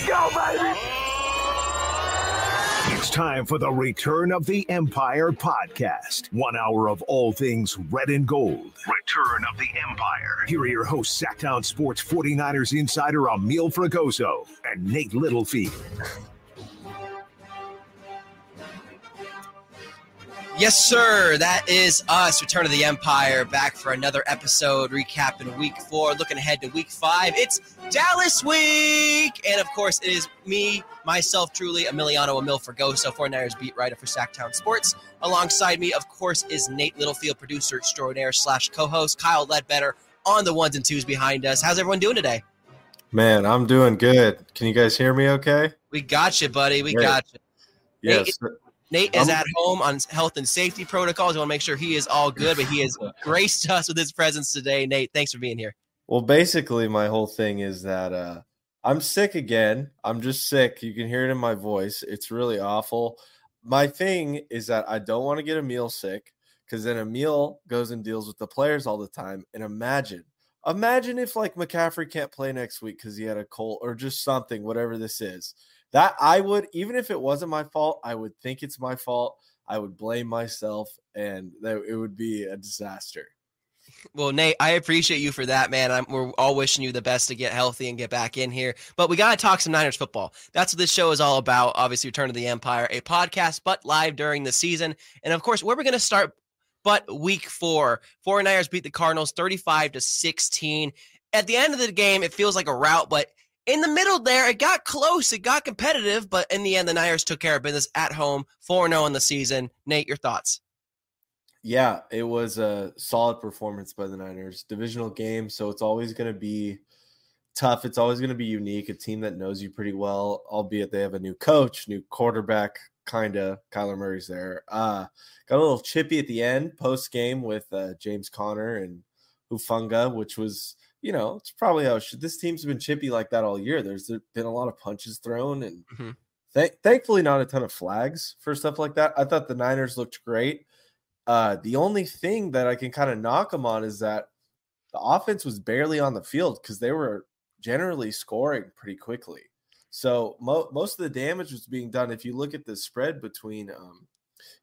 Let's go, baby! It's time for the Return of the Empire podcast. One hour of all things red and gold. Return of the Empire. Here are your hosts, Sactown Sports 49ers insider Emil Fragoso and Nate Littlefield. Yes, sir. That is us, Return of the Empire, back for another episode, recapping week four, looking ahead to week five. It's Dallas week! And of course, it is me, myself, truly, Emiliano Emil Fergoso, 49ers beat writer for Sactown Sports. Alongside me, of course, is Nate Littlefield, producer extraordinaire slash co host, Kyle Ledbetter on the ones and twos behind us. How's everyone doing today? Man, I'm doing good. Can you guys hear me okay? We got you, buddy. We Great. got you. Yes. Nate is at home on health and safety protocols. We want to make sure he is all good, but he has graced us with his presence today. Nate, thanks for being here. Well, basically, my whole thing is that uh, I'm sick again. I'm just sick. You can hear it in my voice. It's really awful. My thing is that I don't want to get Emil sick because then Emil goes and deals with the players all the time. And imagine, imagine if like McCaffrey can't play next week because he had a cold or just something, whatever this is. That I would, even if it wasn't my fault, I would think it's my fault. I would blame myself, and that it would be a disaster. Well, Nate, I appreciate you for that, man. I'm, we're all wishing you the best to get healthy and get back in here. But we got to talk some Niners football. That's what this show is all about. Obviously, Return to the Empire, a podcast, but live during the season. And of course, where we're going to start, but week four, 49ers beat the Cardinals 35 to 16. At the end of the game, it feels like a rout, but in the middle there, it got close, it got competitive, but in the end, the Niners took care of business at home, 4 0 in the season. Nate, your thoughts? Yeah, it was a solid performance by the Niners. Divisional game, so it's always going to be tough. It's always going to be unique. A team that knows you pretty well, albeit they have a new coach, new quarterback, kind of. Kyler Murray's there. Uh, got a little chippy at the end post game with uh, James Conner and Hufanga, which was, you know, it's probably how should. This team's been chippy like that all year. There's been a lot of punches thrown and Mhm. th- thankfully not a ton of flags for stuff like that. I thought the Niners looked great. Uh, the only thing that I can kind of knock them on is that the offense was barely on the field because they were generally scoring pretty quickly. So mo- most of the damage was being done. If you look at the spread between, um,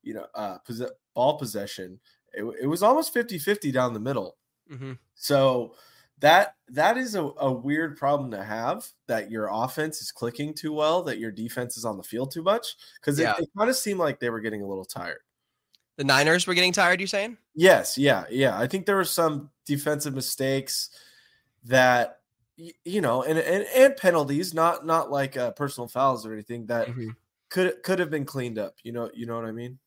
you know, uh, pos- ball possession, it, it was almost 50 50 down the middle. Mm-hmm. So that that is a, a weird problem to have that your offense is clicking too well, that your defense is on the field too much because Yeah. it, it kind of seemed like they were getting a little tired. The Niners were getting tired, you saying? Yes, yeah, yeah. I think there were some defensive mistakes that you know, and and, and penalties, not not like uh, personal fouls or anything that Mhm. could could have been cleaned up. You know, you know what I mean?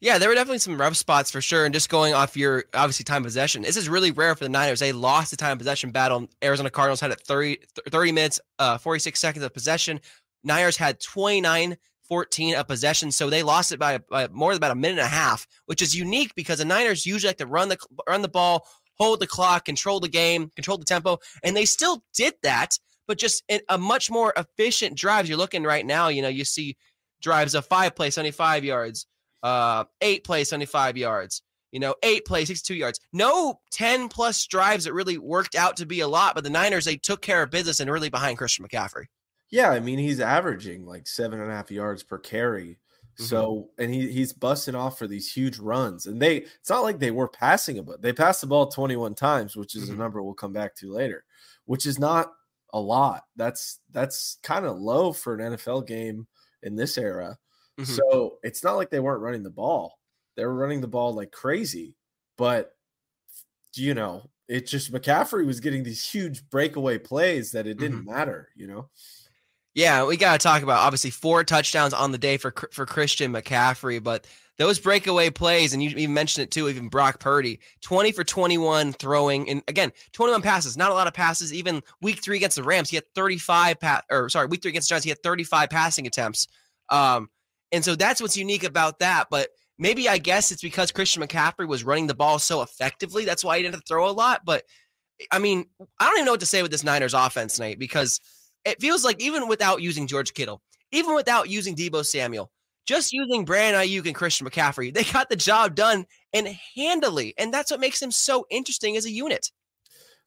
Yeah, there were definitely some rough spots for sure. And just going off your obviously time possession, this is really rare for the Niners. They lost the time possession battle. Arizona Cardinals had it 30, 30 minutes, uh, 46 seconds of possession. Niners had 29 14 of possession. So they lost it by, by more than about a minute and a half, which is unique because the Niners usually like to run the run the ball, hold the clock, control the game, control the tempo, and they still did that, but just a much more efficient drives. You're looking right now, you know, you see drives of five play, 75 yards, uh, eight play, 75 yards, you know, eight play, 62 yards. No 10 plus drives that really worked out to be a lot, but the Niners, they took care of business and really behind Christian McCaffrey. Yeah, I mean he's averaging like seven and a half yards per carry. So and he he's busting off for these huge runs. And they it's not like they were passing it, but they passed the ball 21 times, which is Mhm. a number we'll come back to later, which is not a lot. That's that's kind of low for an NFL game in this era. Mhm. So it's not like they weren't running the ball. They were running the ball like crazy, but you know, it just McCaffrey was getting these huge breakaway plays that it didn't matter, you know. Yeah, we got to talk about obviously four touchdowns on the day for for Christian McCaffrey, but those breakaway plays, and you even mentioned it too, even Brock Purdy, 20 for 21 throwing, and again, 21 passes, not a lot of passes. Even week three against the Rams, he had 35 pass, or sorry, week three against the Giants, he had 35 passing attempts. Um, and so that's what's unique about that. But maybe I guess it's because Christian McCaffrey was running the ball so effectively. That's why he didn't throw a lot. But I mean, I don't even know what to say with this Niners offense tonight because it feels like even without using George Kittle, even without using Deebo Samuel, just using Brandon Aiyuk and Christian McCaffrey, they got the job done and handily. And that's what makes them so interesting as a unit.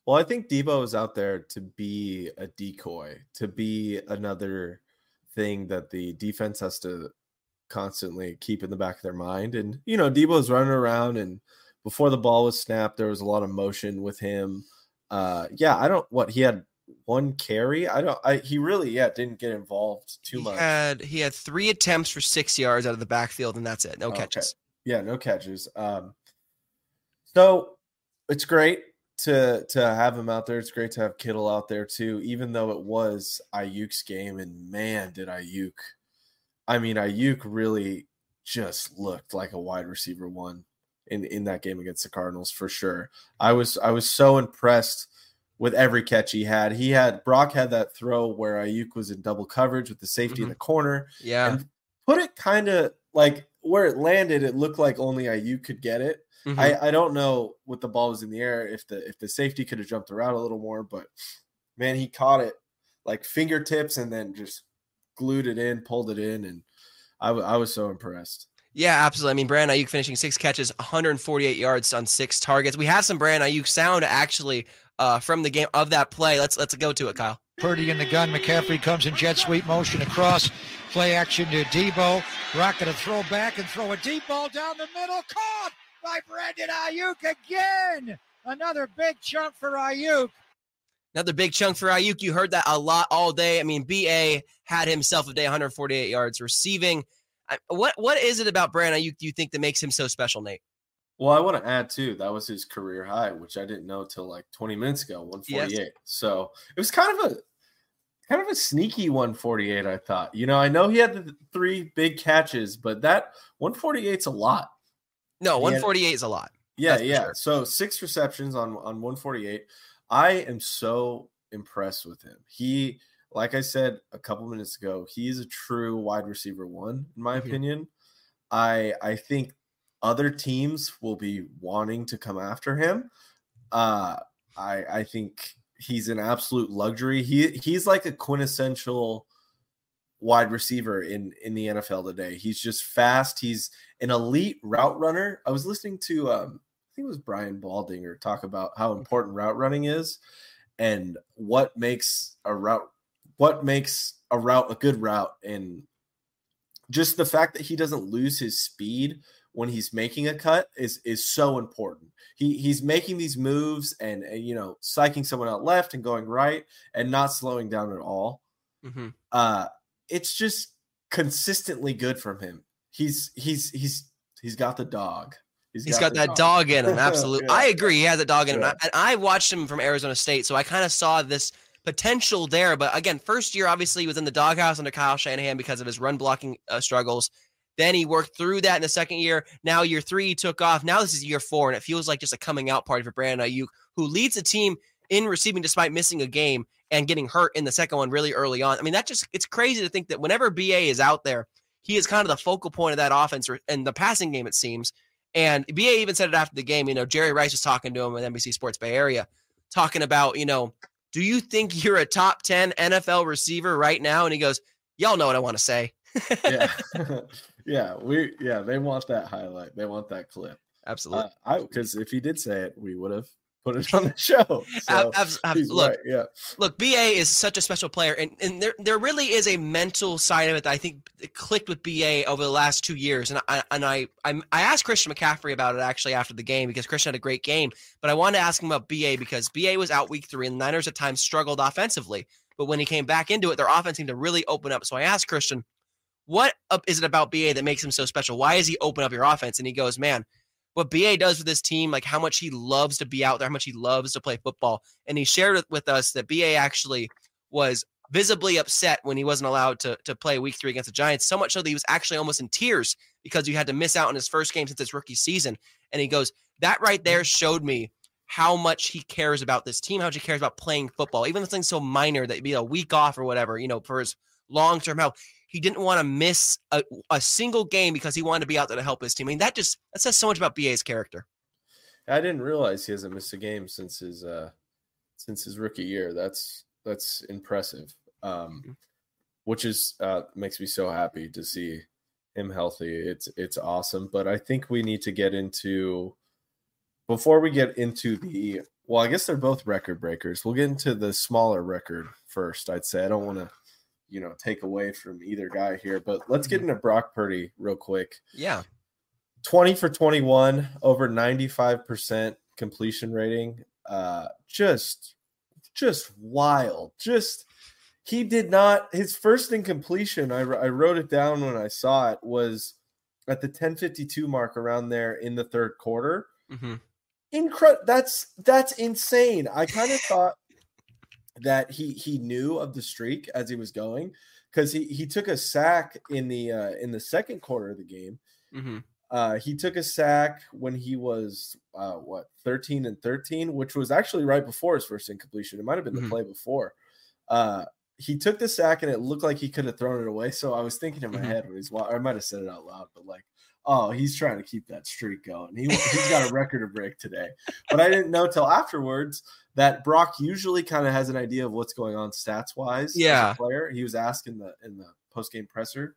Well, I think Deebo is out there to be a decoy, to be another thing that the defense has to constantly keep in the back of their mind. And you know, Deebo's running around, and before the ball was snapped, there was a lot of motion with him. Uh, yeah, I don't what he had one carry. I don't. I he really yeah didn't get involved too he much. Had he had three attempts for six yards out of the backfield, and that's it. No Okay. catches. Yeah, no catches. Um, so it's great to to have him out there. It's great to have Kittle out there too, even though it was Aiyuk's game. And man, did Aiyuk! I mean, Aiyuk really just looked like a wide receiver one in in that game against the Cardinals for sure. I was I was so impressed with every catch he had. He had Brock had that throw where Aiyuk was in double coverage with the safety in the corner Yeah. and put it kind of like where it landed. It looked like only Aiyuk could get it. Mhm. I, I don't know what the ball was in the air if the if the safety could have jumped around a little more, but man, he caught it like fingertips and then just glued it in, pulled it in, and I, w- I was so impressed. Yeah, absolutely. I mean, Brandon Aiyuk finishing six catches, 148 yards on six targets. We have some Brandon Aiyuk sound actually uh, from the game of that play. Let's let's go to it, Kyle. Purdy in the gun. McCaffrey comes in jet sweep motion across. Play action to Deebo. Rocket to throw back and throw a deep ball down the middle. Caught by Brandon Aiyuk again. Another big chunk for Aiyuk. Another big chunk for Aiyuk. You heard that a lot all day. I mean, BA had himself a day, 148 yards receiving. What what is it about Brandon Aiyuk do you think that makes him so special, Nate? Well, I want to add too, that was his career high, which I didn't know till like 20 minutes ago, 148. So it was kind of a kind of a sneaky 148, I thought. You know, I know he had the three big catches, but that 148's a lot. No, He had- 148 is a lot. Yeah, That's yeah. sure. So six receptions on on 148. I am so impressed with him. He, like I said a couple minutes ago, he's a true wide receiver one, in my Mhm. opinion. I I think other teams will be wanting to come after him. Uh I I think he's an absolute luxury. He he's like a quintessential wide receiver in in the NFL today. He's just fast. He's an elite route runner. I was listening to um think it was Brian Baldinger talk about how important route running is and what makes a route what makes a route a good route and just the fact that he doesn't lose his speed when he's making a cut is is so important. He he's making these moves and, and you know psyching someone out left and going right and not slowing down at all. Hmm uh it's just consistently good from him. He's he's he's he's got the dog He's got that dog in him. Absolutely. Yeah. I agree. He has a dog in him. And I watched him from Arizona State, so I kind of saw this potential there. But again, first year, obviously, he was in the doghouse under Kyle Shanahan because of his run blocking uh, struggles. Then he worked through that in the second year. Now, year three, he took off. Now, this is year four, and it feels like just a coming out party for Brandon Aiyuk, who leads the team in receiving despite missing a game and getting hurt in the second one really early on. I mean, that just, it's crazy to think that whenever BA is out there, he is kind of the focal point of that offense and the passing game, it seems. And BA even said it after the game. You know, Jerry Rice was talking to him with NBC Sports Bay Area, talking about, you know, do you think you're a top 10 NFL receiver right now? And he goes, Y'all know what I want to say. yeah yeah we yeah they want that highlight they want that clip Absolutely. uh, i because if he did say it we would have put it on the show so Ab- abs- ab- he's look, right, yeah look, BA is such a special player, and, and there there really is a mental side of it that I think clicked with BA over the last two years. And I and I I'm, I asked Christian McCaffrey about it actually after the game because Christian had a great game, but I wanted to ask him about BA because BA was out week three, and the Niners at times struggled offensively. But when he came back into it, their offense seemed to really open up. So I asked Christian, "What is it about BA that makes him so special? Why is he open up your offense? And he goes, man, what BA does with this team, like how much he loves to be out there, how much he loves to play football. And he shared with- us that BA actually was visibly upset when he wasn't allowed to, to play week three against the Giants, so much so that he was actually almost in tears because he had to miss out on his first game since his rookie season. And he goes, That right there showed me how much he cares about this team, how much he cares about playing football, even something so minor that be a week off or whatever, you know, for his long term health. He didn't want to miss a, a single game because he wanted to be out there to help his team. I mean, that just that says so much about BA's character. i didn't realize he hasn't missed a game since his uh since his rookie year that's that's impressive um Mhm. which is uh makes me so happy to see him healthy it's it's awesome but i think we need to get into before we get into the well, I guess they're both record breakers. We'll get into the smaller record first. I'd say I don't want to, you know, take away from either guy here, but let's get Mm-hmm. into Brock Purdy real quick. Yeah. 20 for 21, over 95% completion rating. Uh just just wild. Just he did not his first incompletion. I, I wrote it down when I saw it was at the 1052 mark around there in the third quarter. hmm Incredible. That's that's insane. I kind of thought that he he knew of the streak as he was going because he he took a sack in the uh in the second quarter of the game. hmm Uh, he took a sack when he was uh, what 13 and 13, which was actually right before his first incompletion. It might have been the Mhm. play before. Uh, he took the sack and it looked like he could have thrown it away. So I was thinking in my Mhm. head when he's, I might have said it out loud, but like, oh, he's trying to keep that streak going. He he's got a record to break today. But I didn't know till afterwards that Brock usually kind of has an idea of what's going on stats wise. Yeah. player. He was asked in the in the post game presser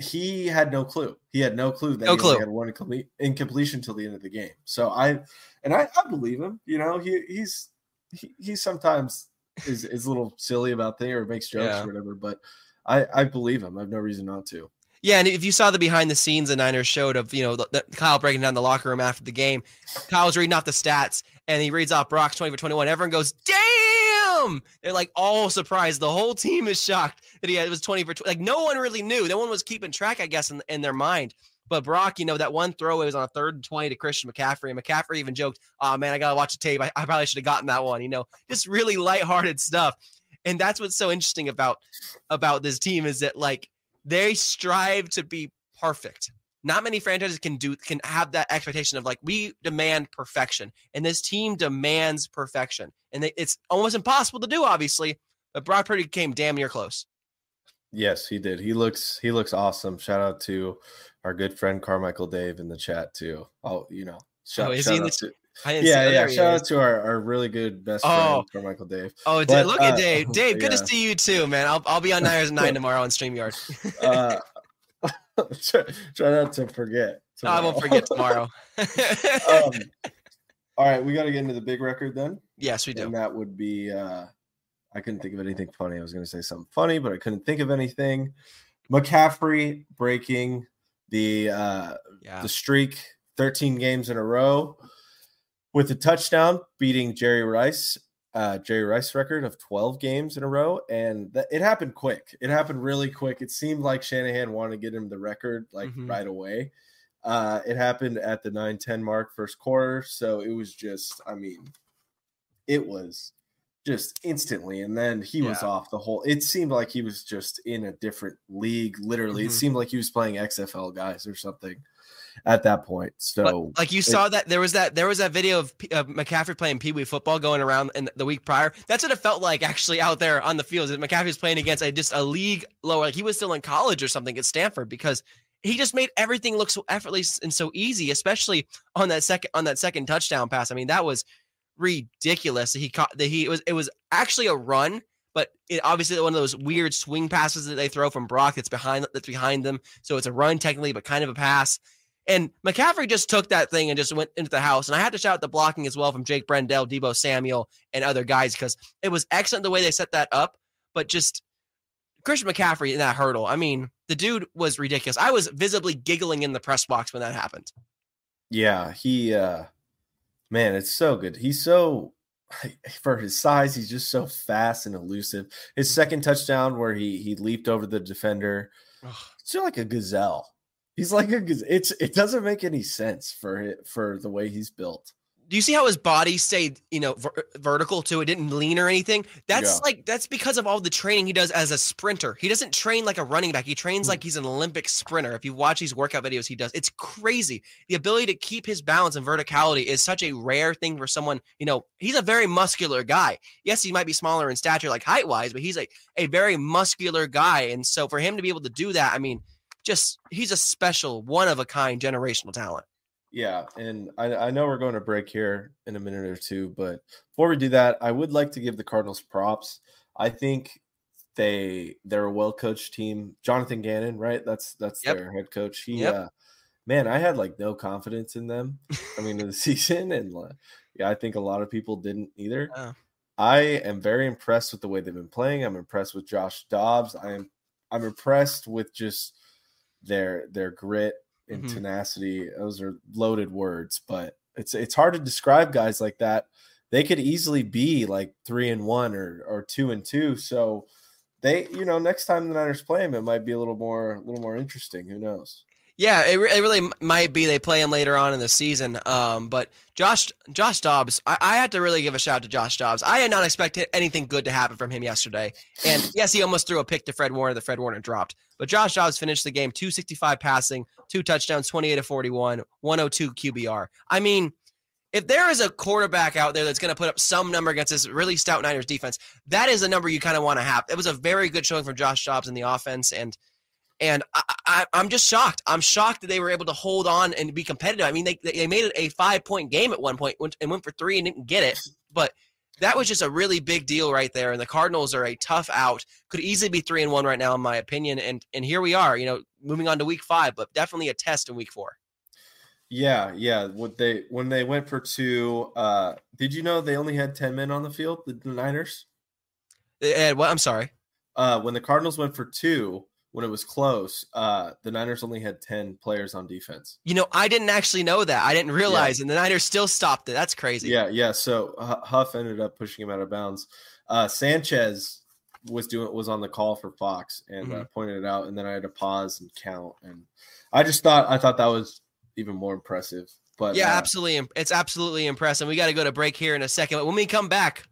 he had no clue. He had no clue that No he clue. had one incomple- incompletion till the end of the game. So I and I, I believe him. You know, he he's he, he sometimes is is a little silly about things or makes jokes Yeah. or whatever, but I I believe him. I have no reason not to. Yeah, and if you saw the behind the scenes the Niners showed of, you know, the, the- Kyle breaking down the locker room after the game, Kyle's reading off the stats and he reads off Brock's 20 for 21. Everyone goes, damn! They're like all surprised. The whole team is shocked that he had, it was 20 for 20. Like no one really knew. No one was keeping track, I guess, in, in their mind. But Brock, you know, that one throwaway was on a third and 20 to Christian McCaffrey. And McCaffrey even joked, oh man, I got to watch the tape. I, I probably should have gotten that one, you know, just really lighthearted stuff. And that's what's so interesting about about this team is that like they strive to be perfect. Not many franchises can do can have that expectation of like we demand perfection, and this team demands perfection, and they, it's almost impossible to do, obviously. But Brock Purdy came damn near close. Yes, he did. He looks he looks awesome. Shout out to our good friend Carmichael Dave in the chat too. Oh, you know, oh, shout, Oh, is shout he in out the- to, I didn't see- yeah, yeah. Shout out to our, our really good best Oh. friend Carmichael Dave. Oh, But, look uh, at Dave. Dave, good yeah. to see you too, man. I'll, I'll be on Niners nine tomorrow on Streamyard. Uh, try, try not to forget. No, I won't tomorrow. forget tomorrow. um, all right, we got to get into the big record then. yes, we do. And that would be uh I couldn't think of anything funny. I was going to say something funny, but I couldn't think of anything. McCaffrey breaking the uh Yeah. the streak 13 games in a row with a touchdown beating Jerry Rice uh Jerry Rice record of 12 games in a row and that it happened quick. It happened really quick. It seemed like Shanahan wanted to get him the record like Mhm. right away. Uh it happened at the 9-10 mark first quarter, so it was just I mean it was just instantly and then he was off the whole it seemed like he was just in a different league literally it Mhm. seemed like he was playing xfl guys or something at that point so But, like you saw that there was that there was that video of, P- of McCaffrey playing Pee Wee football going around in the week prior. That's what it felt like actually out there on the field. That McCaffrey was playing against a just a league lower, like he was still in college or something at Stanford because he just made everything look so effortless and so easy, especially on that second on that second touchdown pass. I mean, that was ridiculous. He caught that he it was it was actually a run, but it obviously one of those weird swing passes that they throw from Brock that's behind that's behind them. So it's a run technically, but kind of a pass. And McCaffrey just took that thing and just went into the house. And I had to shout out the blocking as well from Jake Brendel, Deebo Samuel, and other guys because it was excellent the way they set that up. But just Christian McCaffrey in that hurdle. I mean, the dude was ridiculous. I was visibly giggling in the press box when that happened. yeah he uh man it's so good he's so for his size he's just so fast and elusive his second touchdown where he he leaped over the defender it's like a gazelle he's like a it's it doesn't make any sense for it for the way he's built Do you see how his body stayed, you know, ver- vertical too? It didn't lean or anything. That's Yeah. like that's because of all the training he does as a sprinter. He doesn't train like a running back. He trains Hmm. like he's an Olympic sprinter. If you watch these workout videos he does, it's crazy. The ability to keep his balance and verticality is such a rare thing for someone. You know, he's a very muscular guy. Yes, he might be smaller in stature, like height wise, but he's like a very muscular guy. And so for him to be able to do that, I mean, just he's a special, one of a kind, generational talent. Yeah, and I, I know we're going to break here in a minute or two, but before we do that, I would like to give the Cardinals props. I think they they're a well coached team. Jonathan Gannon, right? That's that's Yep. their head coach. He Yep. uh, man, I had like no confidence in them coming into the season, and uh, yeah, I think a lot of people didn't either. Oh. I am very impressed with the way they've been playing. I'm impressed with Josh Dobbs. I am I'm impressed with just their their grit and Mhm. tenacity. Those are loaded words, but it's it's hard to describe guys like that. They could easily be like three and one or or two and two. So they, you know, next time the Niners play them, it might be a little more a little more interesting. Who knows? Yeah, it, it really might be they play him later on in the season. Um, but Josh Josh Dobbs, I, I had to really give a shout out to Josh Dobbs. I had not expected anything good to happen from him yesterday. And yes, he almost threw a pick to Fred Warner that Fred Warner dropped. But Josh Dobbs finished the game 265 passing, two touchdowns, 28 to 41, 102 QBR. I mean, if there is a quarterback out there that's going to put up some number against this really stout Niners defense, that is a number you kind of want to have. It was a very good showing from Josh Dobbs in the offense, and and I, I, I'm just shocked. I'm shocked that they were able to hold on and be competitive. I mean, they they made it a five point game at one and went for three and didn't get it, but that was just a really big deal right there. And the Cardinals are a tough out. Could easily be three and one right now, in my opinion. And and here we are. You know, moving on to week five, but definitely a test in week four. Yeah, yeah. What they when they went for two, uh, did you know they only had 10 men on the field, the, the Niners? And what? I'm sorry. Uh, when the Cardinals went for two, when it was close, uh, the Niners only had 10 players on defense. You know, I didn't actually know that. I didn't realize, and the Niners still stopped it. That's crazy. Yeah, yeah. So Huff ended up pushing him out of bounds. Uh, Sanchez was doing was on the call for Fox and uh, pointed it out, and then I had to pause and count, and I just thought I thought that was even more impressive. But Yeah, uh, absolutely. It's absolutely impressive. We got to go to break here in a second. But when we come back,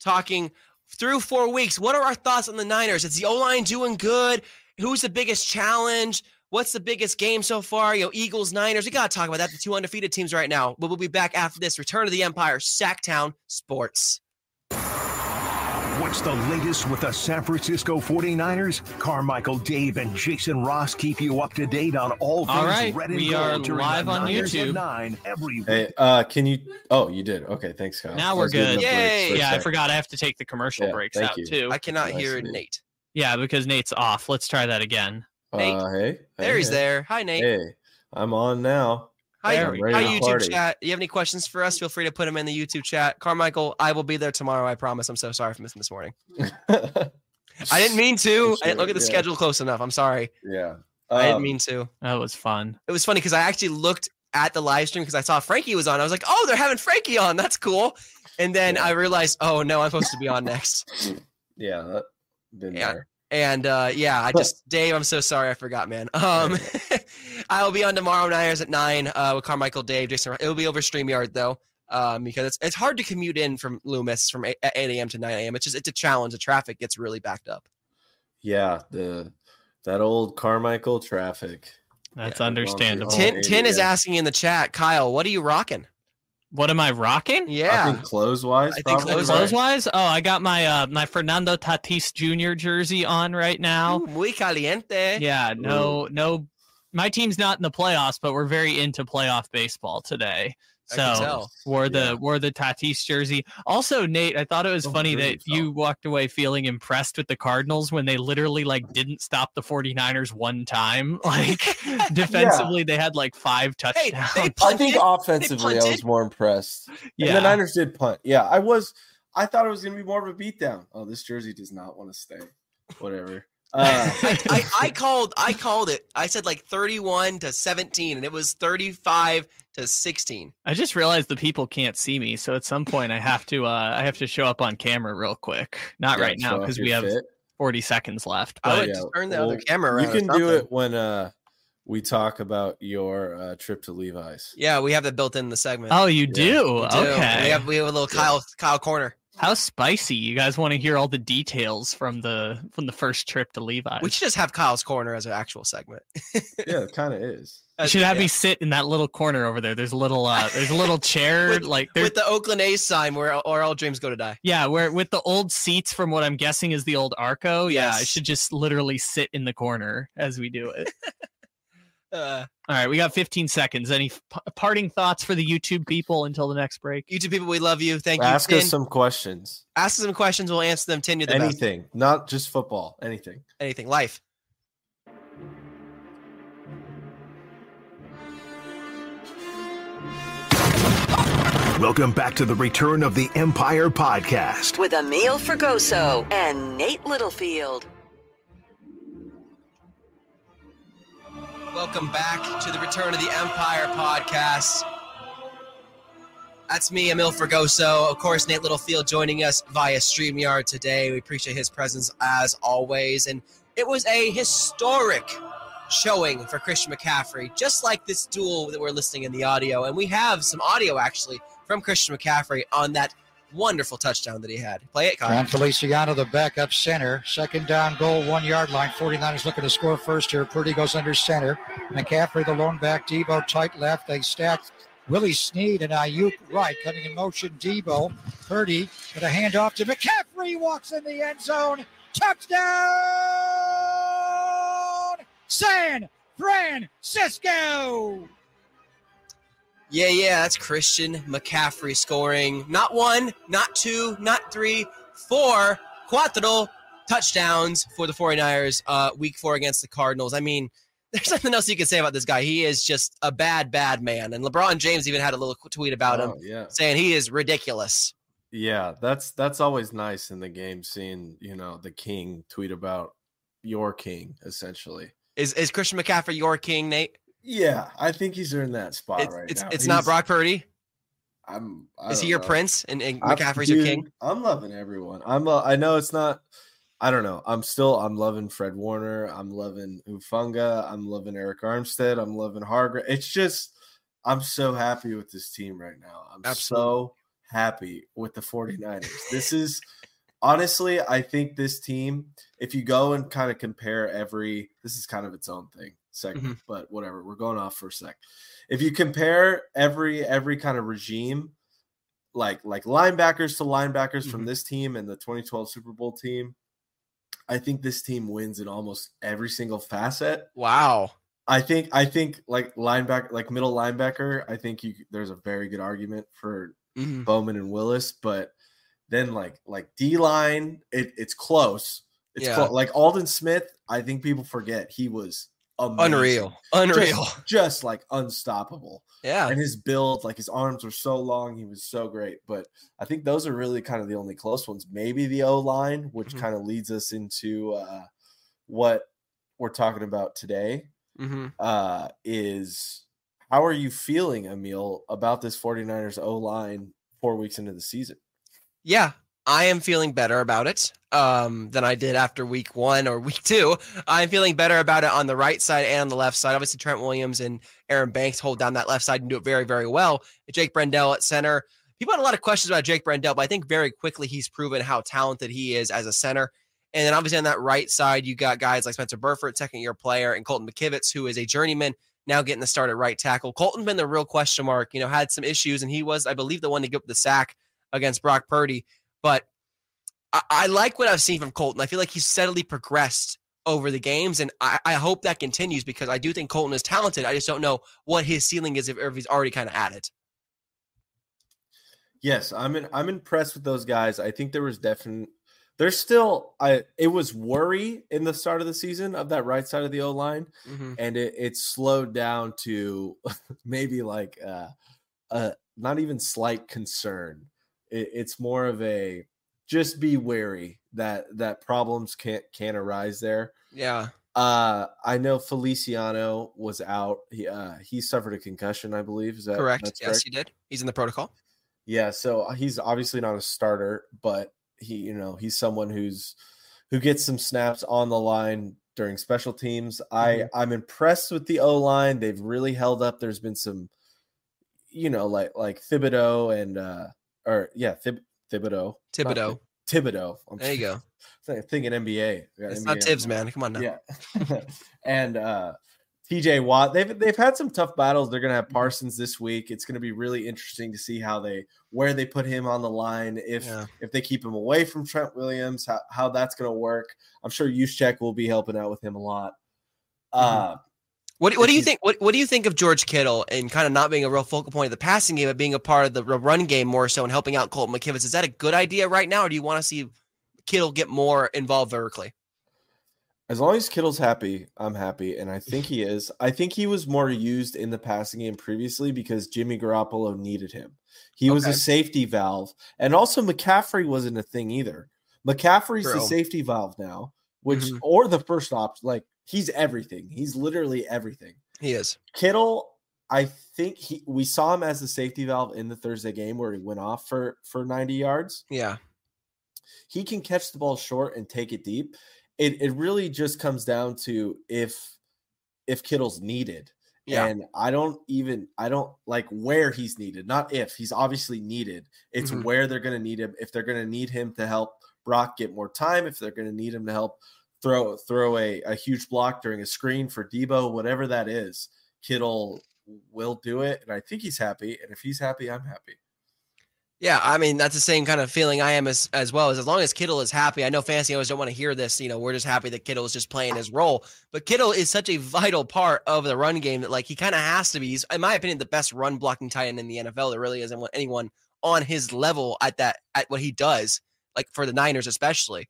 talking through four weeks, what are our thoughts on the Niners? Is the O line doing good? Who's the biggest challenge? What's the biggest game so far? You know, Eagles, Niners. We got to talk about that. The two undefeated teams right now. But we'll be back after this. Return to the Empire, Sactown Sports. What's the latest with the San Francisco 49ers? Carmichael, Dave, and Jason Ross keep you up to date on all things All right, red and we gold are live on YouTube. 9 every Hey, uh, can you? Oh, you did. Okay, thanks, Kyle. Now we're good. Yay! Yeah, I forgot I have to take the commercial Yeah, breaks out you. too. I cannot Nice hear to meet Nate. Yeah, because Nate's off. Let's try that again. Nate. Uh, hey, There hey, he's hey. there. Hi, Nate. Hey, I'm on now. Hi, There hi we go. Ready to YouTube party. chat. You have any questions for us? Feel free to put them in the YouTube chat. Carmichael, I will be there tomorrow. I promise. I'm so sorry for missing this morning. I didn't mean to. I didn't look at the Yeah. schedule close enough. I'm sorry. Yeah, I didn't Um, mean to. That was fun. It was funny because I actually looked at the live stream because I saw Frankie was on. I was like, oh, they're having Frankie on. That's cool. And then Yeah. I realized, oh no, I'm supposed to be on next. Yeah, that, been Yeah. there. And uh, yeah, I just Dave, I'm so sorry, I forgot, man. Um, I will be on tomorrow Niners at nine uh, with Carmichael, Dave, Jason. It will be over Streamyard though, um, because it's it's hard to commute in from Loomis from eight, 8 a.m. to 9 a.m. It's just it's a challenge. The traffic gets really backed up. Yeah, the that old Carmichael traffic. That's Yeah, understandable. Tin Tin is asking in the chat, Kyle, what are you rocking? What am I rocking? Yeah, I Yeah, think clothes wise, I think probably. clothes-wise. Clothes wise, oh, I got my uh my Fernando Tatis Jr. jersey on right now. Ooh, muy caliente. Yeah, no, no. My team's not in the playoffs, but we're very into playoff baseball today. I can So wore the Yeah. wore the Tatis jersey. Also, Nate, I thought it was Oh, funny really that you walked away feeling impressed with the Cardinals when they literally like didn't stop the 49ers one time. Like defensively, they had like five Hey, touchdowns. they I think offensively, I was more impressed. And yeah. the Niners did punt. Yeah, I was. I thought it was going to be more of a beatdown. Oh, this jersey does not want to stay. Whatever. Uh, I, I, I called I called it. I said like 31 to 17, and it was 35 to 16. I just realized the people can't see me, so at some point I have to uh I have to show up on camera real quick. Not yeah, right now because we have fit. 40 seconds left. I would yeah, turn the well, other camera around. You can do it when uh, we talk about your uh, trip to Levi's. Yeah, we have that built in the segment. oh, you Yeah, do? We do. Okay. We have we have a little Kyle Kyle corner. How spicy! You guys want to hear all the details from the from the first trip to Levi's? We should just have Kyle's corner as an actual segment. Yeah, it kind of is. You should have Yeah. me sit in that little corner over there. There's a little uh there's a little chair With- like there with the Oakland A's sign where or all dreams go to die. yeah, where with the old seats from what I'm guessing is the old Arco. Yeah, I should just literally sit in the corner as we do it. Uh, all right, we got 15 seconds. Any p- parting thoughts for the YouTube people until the next break? YouTube people, we love you. Thank Ask you. Ask us some questions. Ask us some questions. We'll answer them. Tin, you're the best. Anything, not just football. Anything. Anything. Life. Welcome back to the Return of the Empire podcast with Emil Fergoso and Nate Littlefield. Welcome back to the Return of the Empire podcast. That's me, Emil Fergoso. Of course, Nate Littlefield joining us via StreamYard today. We appreciate his presence as always. And it was a historic showing for Christian McCaffrey, just like this duel that we're listening in the audio. And we have some audio actually from Christian McCaffrey on that wonderful touchdown that he had. Play it, Kyle. Jon Feliciano, the backup center. Second down goal, one yard line. 49ers looking to score first here. Purdy goes under center. McCaffrey, the lone back. Deebo tight left. They stack Willie Snead and Aiyuk right. Coming in motion, Deebo. Purdy with a handoff to McCaffrey. Walks in the end zone. Touchdown! San Francisco! Yeah, yeah, that's Christian McCaffrey scoring not one, not two, not three, four, cuatro touchdowns for the 49ers uh, week four against the Cardinals. I mean, there's nothing else you can say about this guy. He is just a bad, bad man. And LeBron James even had a little tweet about Oh, him yeah. saying he is ridiculous. Yeah, that's that's always nice in the game seeing, you know, the king tweet about your king essentially. Is is Christian McCaffrey your king, Nate? Yeah, I think he's in that spot It's right it's, now. it's not Brock Purdy. I'm Is he your know. prince and, and McCaffrey's your king? I'm loving everyone. I'm uh, I know it's not I don't know. I'm still I'm loving Fred Warner. I'm loving Hufanga. I'm loving Arik Armstead. I'm loving Hargrave. It's just I'm so happy with this team right now. I'm Absolutely. so happy with the 49ers. this is honestly, I think this team, if you go and kind of compare every this is kind of its own thing segment, but whatever. We're going off for a sec. If you compare every every kind of regime like like linebackers to linebackers from Mhm. this team and the 2012 Super Bowl team, I think this team wins in almost every single facet. Wow. I think I think like linebacker like middle linebacker, I think you there's a very good argument for Mhm. Bowman and Willis, but then like like D line, it, it's close. It's Yeah. clo- like Aldon Smith. I think people forget he was amazing. Unreal. Unreal. just, just like unstoppable yeah. and his build, like his arms were so long, he was so great. But I think those are really kind of the only close ones. Maybe the O line, which Mhm. kind of leads us into uh, what we're talking about today, hmm uh, is how are you feeling, Emil, about this 49ers O line four weeks into the season? Yeah, I am feeling better about it um, than I did after week one or week two. I'm feeling better about it on the right side and on the left side. Obviously, Trent Williams and Aaron Banks hold down that left side and do it very, very well. Jake Brendel at center. People had a lot of questions about Jake Brendel, but I think very quickly he's proven how talented he is as a center. And then obviously on that right side, you got guys like Spencer Burford, second year player, and Colton McKivitz, who is a journeyman, now getting the start at right tackle. Colton been the real question mark, you know, had some issues, and he was, I believe, the one to give up the sack against Brock Purdy. But I, I like what I've seen from Colton. I feel like he's steadily progressed over the games, and I, I hope that continues because I do think Colton is talented. I just don't know what his ceiling is if, if he's already kind of at it. Yes, I'm in, I'm impressed with those guys. I think there was definite there's still I it was worry in the start of the season of that right side of the O line, Mm-hmm. and it, it slowed down to maybe like uh uh not even slight concern. It, it's more of a just be wary that that problems can't can arise there. Yeah. Uh I know Feliciano was out. He uh he suffered a concussion, I believe. Is that correct. Yes, he did. He's in the protocol. yeah, so uh, he's obviously not a starter, but he, you know, he's someone who's who gets some snaps on the line during special teams. I I'm impressed with the O line. They've really held up. There's been some, you know, like like Thibodeau and uh or yeah, Thib- Thibodeau, Thibodeau. Thi- Thibodeau. I'm There you go. thinking NBA. It's NBA not Tibbs, man. Come on now. yeah. and uh TJ Watt, they've they've had some tough battles. They're gonna have Mm-hmm. Parsons this week. It's gonna be really interesting to see how they where they put him on the line, if Yeah. if they keep him away from Trent Williams, how, how that's gonna work. I'm sure Juszczyk will be helping out with him a lot. Mm-hmm. Uh What, what do you think? What, what do you think of George Kittle and kind of not being a real focal point of the passing game, but being a part of the run game more so and helping out Colton McKivitz? Is that a good idea right now, or do you want to see Kittle get more involved vertically? As long as Kittle's happy, I'm happy, and I think he is. I think he was more used in the passing game previously because Jimmy Garoppolo needed him. He was a safety valve, and also McCaffrey wasn't a thing either. McCaffrey's the safety valve now, which Mhm. or the first option. Like he's everything. He's literally everything. He is. Kittle, I think he we saw him as the safety valve in the Thursday game where he went off for for 90 yards. Yeah. He can catch the ball short and take it deep. It it really just comes down to if if Kittle's needed. Yeah. And I don't even I don't like where he's needed, not if he's obviously needed. It's Mhm. where they're going to need him. If they're going to need him to help Brock get more time, if they're going to need him to help throw throw a, a huge block during a screen for Deebo, whatever that is, Kittle will do it. And I think he's happy. And if he's happy, I'm happy. Yeah, I mean that's the same kind of feeling I am as as well. As as long as Kittle is happy, I know fantasy owners don't want to hear this. You know, we're just happy that Kittle is just playing his role. But Kittle is such a vital part of the run game that like he kind of has to be. He's, in my opinion, the best run blocking tight end in the NFL. There really isn't anyone on his level at that at what he does, like for the Niners especially.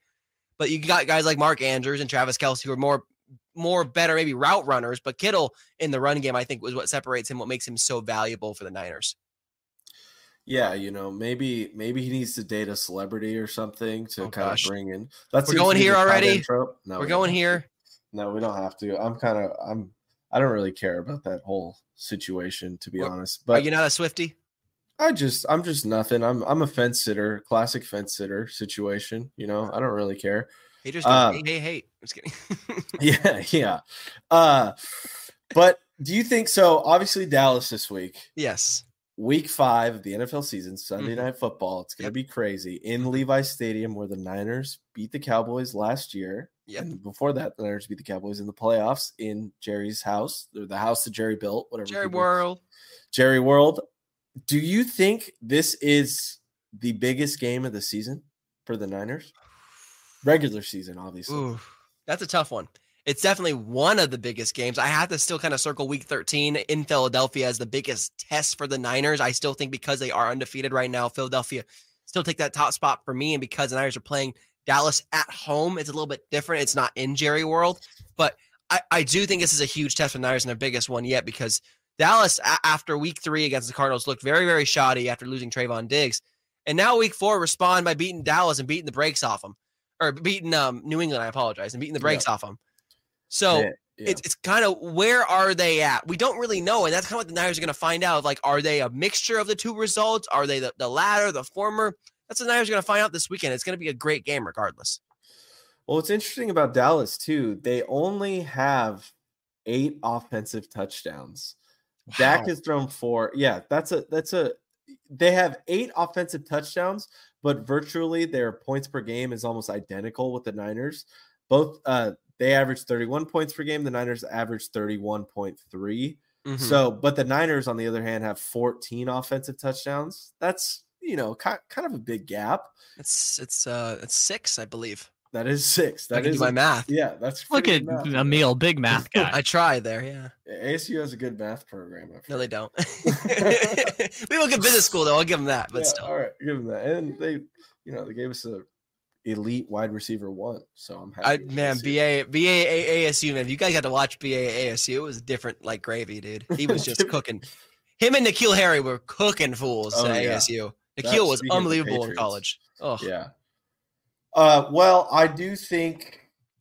But you got guys like Mark Andrews and Travis Kelce who are more more better maybe route runners. But Kittle in the run game, I think, was what separates him, what makes him so valuable for the Niners. Yeah, you know, maybe maybe he needs to date a celebrity or something to Oh, kind gosh. of bring in. That's We're going here already? No, We're we going here. No, we don't have to. I'm kind of I'm I don't really care about that whole situation to be What- honest. Are But you not a Swiftie? I just I'm just nothing. I'm I'm a fence sitter, classic fence sitter situation. You know, I don't really care. Haters Uh, don't hate, hate, hate. I'm just kidding. Yeah, yeah. Uh, but do you think so? Obviously, Dallas this week, yes. week five of the NFL season, Sunday Mhm. night football. It's gonna Yep. be crazy in Levi Stadium where the Niners beat the Cowboys last year. Yep. And before that, the Niners beat the Cowboys in the playoffs in Jerry's house, or the house that Jerry built, whatever. Jerry World. Jerry World. Do you think this is the biggest game of the season for the Niners? Regular season, obviously. Ooh, that's a tough one. It's definitely one of the biggest games. I have to still kind of circle week 13 in Philadelphia as the biggest test for the Niners. I still think because they are undefeated right now, Philadelphia still take that top spot for me. And because the Niners are playing Dallas at home, it's a little bit different. It's not in Jerry World, but I, I do think this is a huge test for the Niners and their biggest one yet because Dallas, a- after week three against the Cardinals, looked very, very shoddy after losing Trevon Diggs. And now week four, respond by beating Dallas and beating the brakes off them, or beating um, New England, I apologize, and beating the brakes off them. So Yeah, yeah. it's it's kind of where are they at? We don't really know, and that's kind of what the Niners are going to find out. Like, are they a mixture of the two results? Are they the, the latter, the former? That's what the Niners are going to find out this weekend. It's going to be a great game, regardless. Well, what's interesting about Dallas too, they only have eight offensive touchdowns. Dak has thrown four. Yeah, that's a that's a they have eight offensive touchdowns, but virtually their points per game is almost identical with the Niners. Both uh they average 31 points per game, the Niners average 31.3. Mhm. So, but the Niners on the other hand have 14 offensive touchdowns. That's, you know, kind, kind of a big gap. it's it's uh it's six, I believe. That is six. I That can is do my a- math. Yeah, that's Look pretty at math. Emil, big math guy. I tried there, yeah. ASU has a good math program. I've No, they don't. we look at business school though. I'll give them that, but Yeah, still. all right, give them that. And they, you know, they gave us a elite wide receiver one. So I'm happy. I man, ASU. BA BA ASU man. If you guys got to watch BA ASU, it was different like gravy, dude. He was just cooking. Him and N'Keal Harry were cooking fools Oh, at yeah. ASU. That- N'Keal was speaking of the unbelievable in college. Oh, Yeah. Uh, well, I do think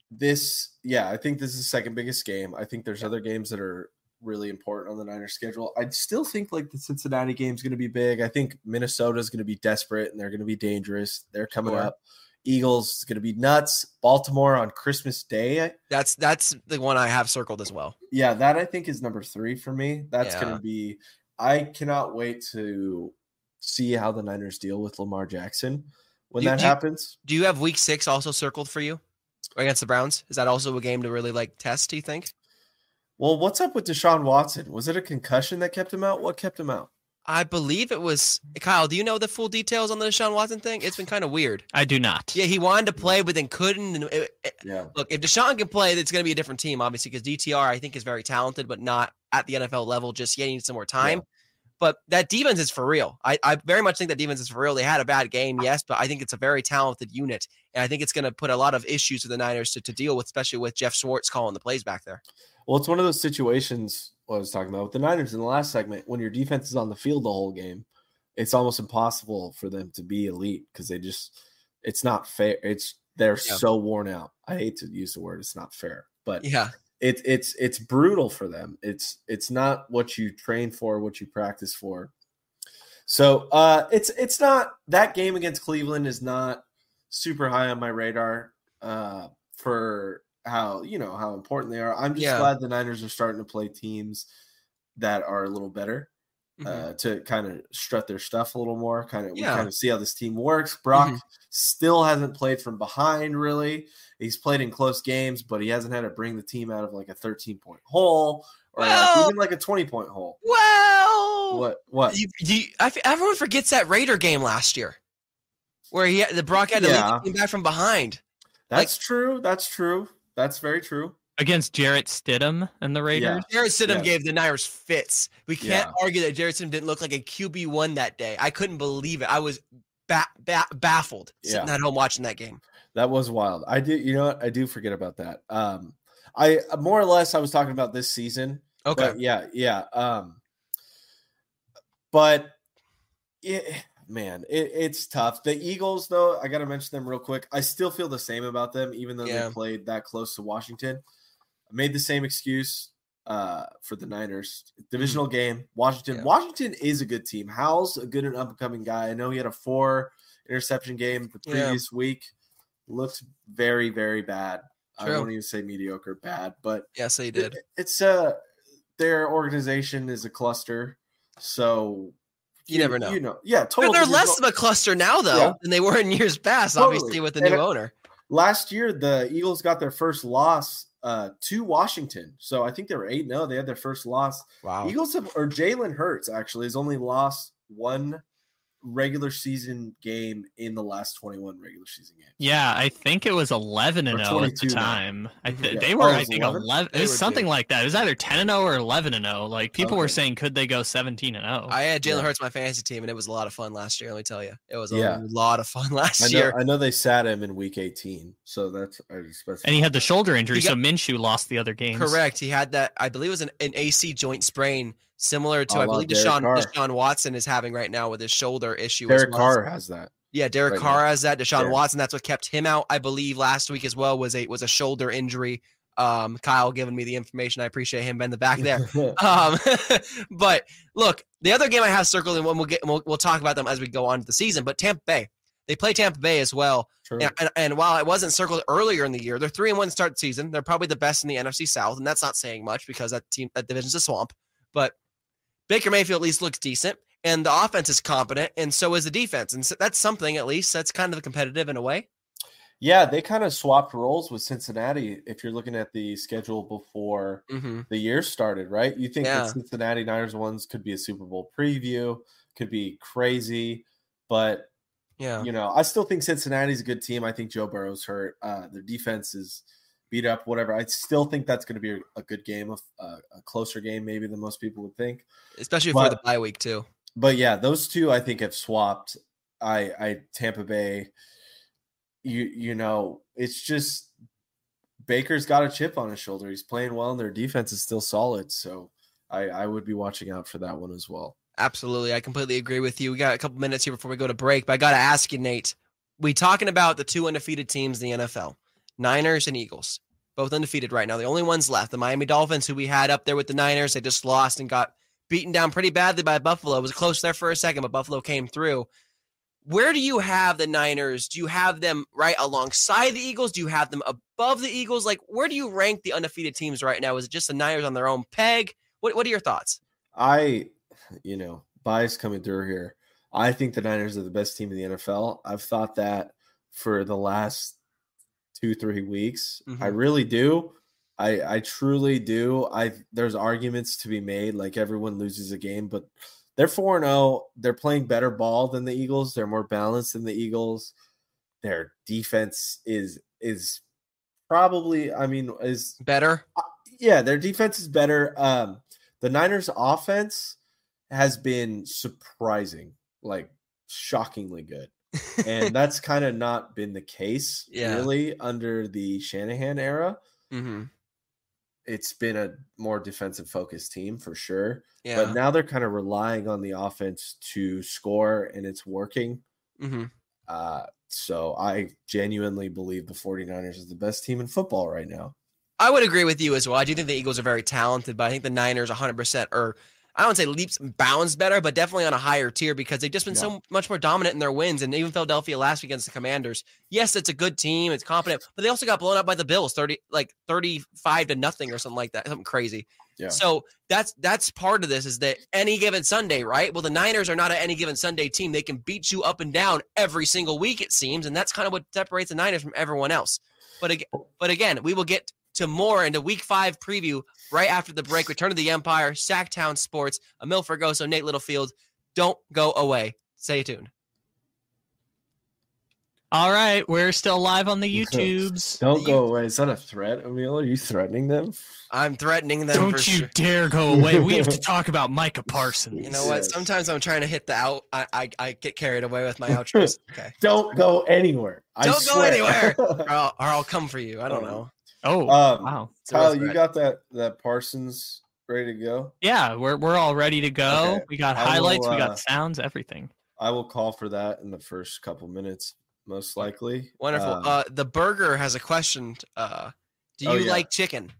this. Yeah, I think this is the second biggest game. I think there's other games that are really important on the Niners schedule. I still think like the Cincinnati game is going to be big. I think Minnesota is going to be desperate and they're going to be dangerous. They're coming Sure. up. Eagles is going to be nuts. Baltimore on Christmas Day. That's that's the one I have circled as well. Yeah, that I think is number three for me. That's Yeah. going to be. I cannot wait to see how the Niners deal with Lamar Jackson when Do- that do happens. Do you have Week Six also circled for you against the Browns? Is that also a game to really like test? Do you think? Well, what's up with Deshaun Watson? Was it a concussion that kept him out? What kept him out? I believe it was Kyle. Do you know the full details on the Deshaun Watson thing? It's been kind of weird. I do not. Yeah, he wanted to play, but then couldn't. And it- it- Yeah. look, if Deshaun can play, it's going to be a different team, obviously, because DTR I think is very talented, but not at the NFL level just yet. He needs some more time. But that defense is for real. I, I very much think that defense is for real. They had a bad game, yes, but I think it's a very talented unit. And I think it's going to put a lot of issues for the Niners to, to deal with, especially with Jeff Schwartz calling the plays back there. Well, it's one of those situations what I was talking about with the Niners in the last segment. When your defense is on the field the whole game, it's almost impossible for them to be elite because they just it's not fair. It's they're yeah. so worn out. I hate to use the word it's not fair, but yeah, it, it's it's brutal for them. It's it's not what you train for, what you practice for. So uh, it's it's not that game against Cleveland is not super high on my radar uh, for how you know how important they are. I'm just yeah. glad the Niners are starting to play teams that are a little better mm-hmm. uh, to kind of strut their stuff a little more. Kind of yeah. kind of see how this team works. Brock mm-hmm. still hasn't played from behind really. He's played in close games, but he hasn't had to bring the team out of like a 13 point hole or well, like even like a 20 point hole. Well, what? What? You, you, I, everyone forgets that Raider game last year where he had, the Brock had to yeah. lead the team back from behind. That's like, true. That's true. That's very true. Against Jarrett Stidham and the Raiders. Yeah. Jarrett Stidham gave the Niners fits. We can't yeah. argue that Jarrett Stidham didn't look like a QB one that day. I couldn't believe it. I was ba- ba- baffled sitting at home watching that game. That was wild. I do. You know what? I do forget about that. Um, I more or less I was talking about this season. Okay. yeah. Yeah. Um, but it, man, it, it's tough. The Eagles, though, I got to mention them real quick. I still feel the same about them, even though yeah. they played that close to Washington. Made the same excuse uh, for the Niners. Divisional mm-hmm. game, Washington. Yeah. Washington is a good team. Howell's a good and up and coming guy. I know he had a four interception game the previous yeah. week looked very, very bad. True. I won't even say mediocre, bad, but yes, they did. It, it's uh their organization is a cluster, so you, you never know. You know, yeah, totally. But they're less of a cluster now, though, yeah. than they were in years past. Totally. Obviously, with the and new owner. Last year, the Eagles got their first loss uh, to Washington, so I think they were eight. No, they had their first loss. Wow. Eagles have, or Jalen Hurts actually has only lost one regular season game in the last 21 regular season games. Yeah, I think it was 11 and 0 at the time. I mm-hmm. th- yeah. they were oh, I think 11, 11 it was something like that. It was either 10 and 0 or 11 and 0. Like people okay. were saying could they go 17 and 0? I had Jalen yeah. Hurts my fantasy team and it was a lot of fun last year, let me tell you. It was a yeah. lot of fun last I know, year. I know they sat him in week 18. So that's And he had the shoulder injury, got, so Minshew lost the other games. Correct. He had that I believe it was an, an AC joint sprain similar to I, I believe Deshaun Deshaun Watson is having right now with his shoulder issue. Derek well. Carr has that. Yeah, Derek right Carr now. has that. Deshaun Watson, that's what kept him out, I believe, last week as well was a was a shoulder injury. Um, Kyle giving me the information. I appreciate him in the back there. um, but look, the other game I have circled, and we'll get we'll, we'll talk about them as we go on to the season. But Tampa Bay, they play Tampa Bay as well. And, and, and, while it wasn't circled earlier in the year, they're three and one start season. They're probably the best in the NFC South, and that's not saying much because that team that division's a swamp. But Baker Mayfield at least looks decent, and the offense is competent, and so is the defense, and so that's something at least that's kind of competitive in a way. Yeah, they kind of swapped roles with Cincinnati. If you're looking at the schedule before mm-hmm. the year started, right? You think yeah. the Cincinnati Niners ones could be a Super Bowl preview, could be crazy, but yeah, you know, I still think Cincinnati's a good team. I think Joe Burrow's hurt. Uh, their defense is beat up, whatever. I still think that's going to be a, a, good game, of uh, a closer game maybe than most people would think, especially but, for the bye week too. But yeah, those two I think have swapped. I, I Tampa Bay. You you know, it's just Baker's got a chip on his shoulder. He's playing well, and their defense is still solid. So I, I would be watching out for that one as well. Absolutely, I completely agree with you. We got a couple minutes here before we go to break, but I got to ask you, Nate. We talking about the two undefeated teams in the NFL. Niners and Eagles, both undefeated right now. The only ones left, the Miami Dolphins, who we had up there with the Niners, they just lost and got beaten down pretty badly by Buffalo. It was close there for a second, but Buffalo came through. Where do you have the Niners? Do you have them right alongside the Eagles? Do you have them above the Eagles? Like, where do you rank the undefeated teams right now? Is it just the Niners on their own peg? What What are your thoughts? I, you know, bias coming through here. I think the Niners are the best team in the NFL. I've thought that for the last two three weeks. Mm-hmm. I really do. I I truly do. I there's arguments to be made. Like everyone loses a game, but they're four and zero. Oh. They're playing better ball than the Eagles. They're more balanced than the Eagles. Their defense is is probably. I mean, is better. Uh, yeah, their defense is better. Um, the Niners' offense has been surprising, like shockingly good. And that's kind of not been the case Yeah. really under the Shanahan era. hmm It's been a more defensive focused team for sure. Yeah. But now they're kind of relying on the offense to score and it's working. hmm Uh, so I genuinely believe the 49ers is the best team in football right now. I would agree with you as well. I do think the Eagles are very talented, but I think the Niners 100% are, I don't say leaps and bounds better, but definitely on a higher tier because they've just been so much more dominant in their wins. And even Philadelphia last week against the Commanders, yes, it's a good team, it's competent, but they also got blown up by the Bills 30, like 35 to nothing or something like that, something crazy. Yeah. So that's that's part of this is that any given Sunday, right? Well, the Niners are not an any given Sunday team. They can beat you up and down every single week, it seems, and that's kind of what separates the Niners from everyone else. But again, but again, we will get to more into Week Five preview right after the break. Return to the Empire, Sactown Sports, Amil Fergoso, Nate Littlefield. Don't go away. Stay tuned. All right, we're still live on the YouTubes. Don't go away. Is that a threat, Amil? Are you threatening them? I'm threatening them. Don't for you sure. dare go away. We have to talk about Micah Parsons. You know what? Sometimes I'm trying to hit the out. I I, I get carried away with my outros. Okay. Don't go anywhere. I Don't go anywhere. Or I'll, or I'll come for you. I don't oh. know. Oh, Um, wow. It's a real Kyle, you got that that Parsons ready to go? Yeah, we're we're all ready to go. Okay. We got I will, highlights, we uh, got sounds, everything. I will call for that in the first couple minutes, most likely. Wonderful. Um, uh, the burger has a question. Uh, do you Oh, yeah. like chicken?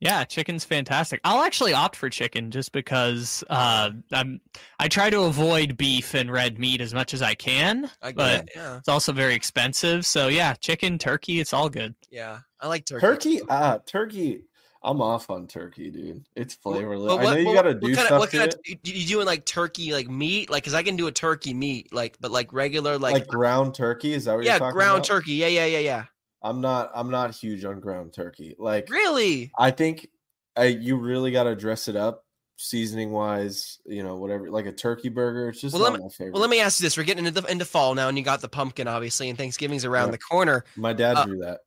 Yeah, chicken's fantastic. I'll actually opt for chicken just because uh, I'm I try to avoid beef and red meat as much as I can. I get But- it. Yeah, It's also very expensive, so yeah, chicken, turkey, it's all good. yeah. I like turkey. turkey, ah, turkey. I'm off on turkey, dude. It's flavorless. But I know you what- got to what do kinda- stuff What to kind it, of you, you doing like turkey like meat? Like, cause I can do a turkey meat, like, but like regular, like, like, ground turkey. Is that what yeah, you're talking ground about? turkey. Yeah, yeah, yeah, yeah. I'm not. I'm not huge on ground turkey. Like, Really? I think I, you really got to dress it up, seasoning wise. You know, whatever. Like a turkey burger. It's just Well, not my favorite. Well, let me ask you this: We're getting into the into fall now, and you got the pumpkin, obviously, and Thanksgiving's around Yeah. the corner. my dad uh, drew that.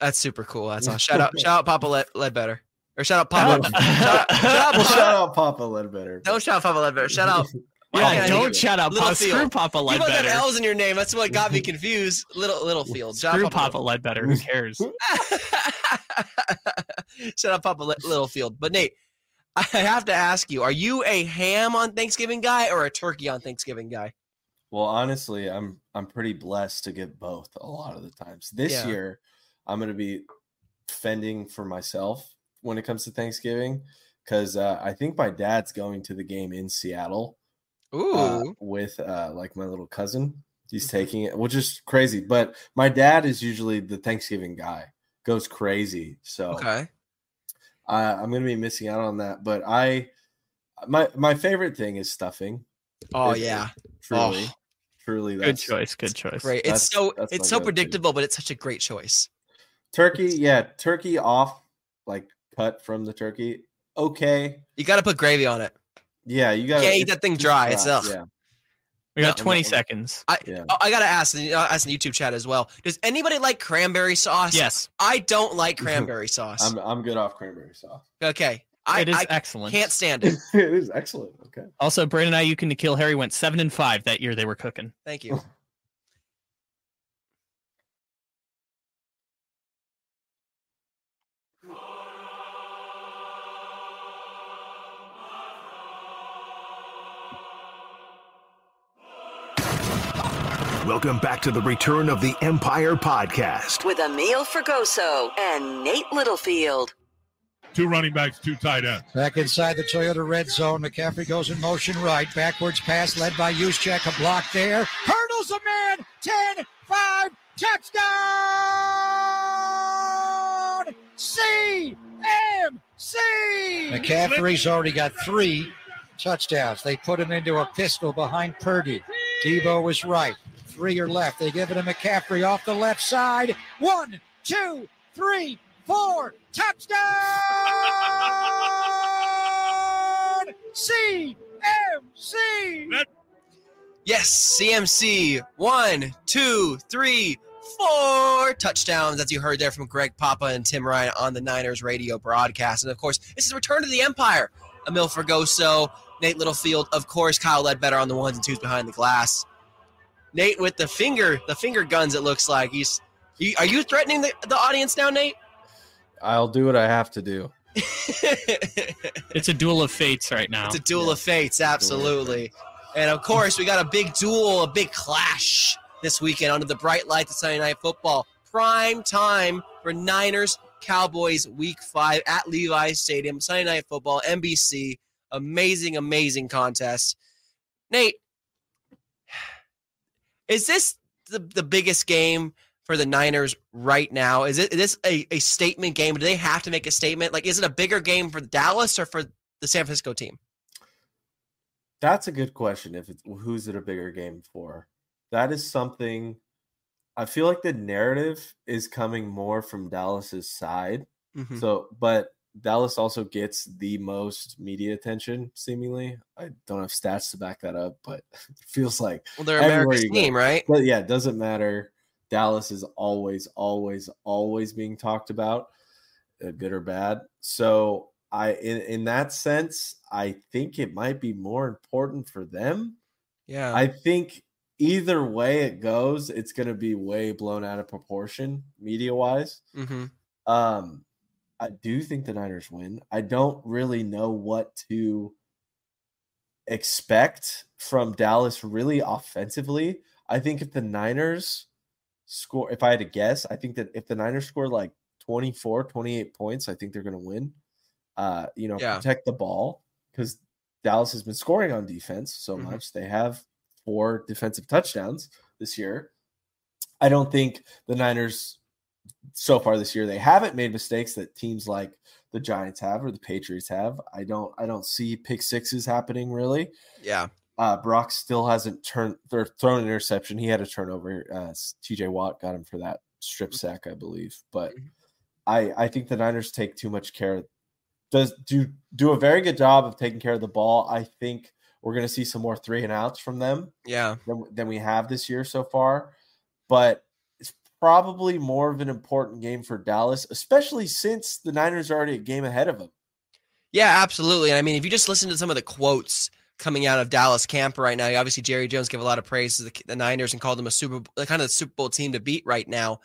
That's super cool. That's all. Shout out, shout out, Papa Led- Ledbetter, or shout out Papa. shout, out, shout out Papa. shout out Papa Ledbetter. Don't shout out Papa Ledbetter. Shout out. Why Yeah, can't don't think- shout out Little Papa. Screw Field. Papa You both have Ledbetter. L's in your name. That's what got me confused. Little Littlefield. Shout Screw out Papa Ledbetter. Who cares? Shout out Papa Li- Littlefield. But Nate, I have to ask you: Are you a ham on Thanksgiving guy or a turkey on Thanksgiving guy? Well, honestly, I'm I'm pretty blessed to get both a lot of the times. This Yeah. year, I'm going to be fending for myself when it comes to Thanksgiving because uh, I think my dad's going to the game in Seattle Ooh, uh, with uh, like my little cousin. He's Mhm. taking it, which is crazy. But my dad is usually the Thanksgiving guy, goes crazy. So okay. uh, I'm going to be missing out on that. But I, my my favorite thing is stuffing. Oh It- yeah, Truly, Oh. truly, Good choice. Good choice. great. It's so it's so predictable, but it's such a great choice. Turkey, yeah, turkey off, like cut from the turkey. Okay, You got to put gravy on it. Yeah, you got Can't eat that thing dry. It's ugh. Yeah, We got No, 20 no. seconds. yeah. Oh, I gotta ask, and, uh, ask in the YouTube chat as well. Does anybody like cranberry sauce? Yes, I don't like cranberry sauce. I'm I'm good off cranberry sauce. okay, I, it is I excellent. can't stand it. it is excellent. Okay. Also, Brandon Aiyuk and N'Keal Harry went seven and five that year they were cooking. Thank you. Welcome back to the Return of the Empire podcast. With Amil Fergoso and Nate Littlefield. Two running backs, two tight ends. Back inside the Toyota red zone. McCaffrey goes in motion right. Backwards pass led by Juszczyk. A block there. Hurdles a man. 10, 5, touchdown! CMC! McCaffrey's already got three touchdowns. They put him into a pistol behind Purdy. Deebo was right. Three are left. They give it to McCaffrey off the left side. One, two, three, four. Touchdown! CMC! Yes, CMC. One, two, three, four touchdowns, as you heard there from Greg Papa and Tim Ryan on the Niners radio broadcast. And of course, this is Return to the Empire. Amil Fergoso, Nate Littlefield, of course, Kyle Ledbetter on the ones and twos behind the glass. Nate with the finger, the finger guns. It looks like he's. He, are you threatening the, the audience now, Nate? I'll do what I have to do. it's a duel of fates right now. It's a duel yeah. of fates, absolutely. And of course, we got a big duel, a big clash this weekend under the bright lights of Sunday Night Football. Prime time for Niners Cowboys Week Five at Levi's Stadium. Sunday Night Football, NBC. Amazing, amazing contest. Nate, is this the, the biggest game for the Niners right now? Is it is this a, a statement game? Do they have to make a statement? Like, is it a bigger game for Dallas or for the San Francisco team? That's a good question. If it's who's it a bigger game for? That is something I feel like the narrative is coming more from Dallas's side. Mm-hmm. So, but Dallas also gets the most media attention, seemingly. I don't have stats to back that up, but it feels like well, they're America's team, right? But yeah, it doesn't matter. Dallas is always, always, always being talked about, uh, good or bad. So I, in in that sense, I think it might be more important for them. Yeah, I think either way it goes, it's going to be way blown out of proportion media wise. Mm-hmm. Um, I do think the Niners win. I don't really know what to expect from Dallas really offensively. I think if the Niners score, if I had to guess, I think that if the Niners score like 24, 28 points, I think they're going to win. Uh, you know, yeah. protect the ball because Dallas has been scoring on defense so mm-hmm. much. They have four defensive touchdowns this year. I don't think the Niners so far this year they haven't made mistakes that teams like the Giants have or the Patriots have. I don't I don't see pick sixes happening really. Yeah. Uh, Brock still hasn't turned thrown an interception. He had a turnover. Uh, TJ Watt got him for that strip mm-hmm. sack, I believe. But mm-hmm. I I think the Niners take too much care. Does do do a very good job of taking care of the ball. I think we're going to see some more three and outs from them. Yeah. Than, than we have this year so far. But probably more of an important game for Dallas, especially since the Niners are already a game ahead of them. Yeah, absolutely. And I mean, if you just listen to some of the quotes coming out of Dallas camp right now, obviously Jerry Jones gave a lot of praise to the, the Niners and called them a Super kind of the Super Bowl team to beat right now.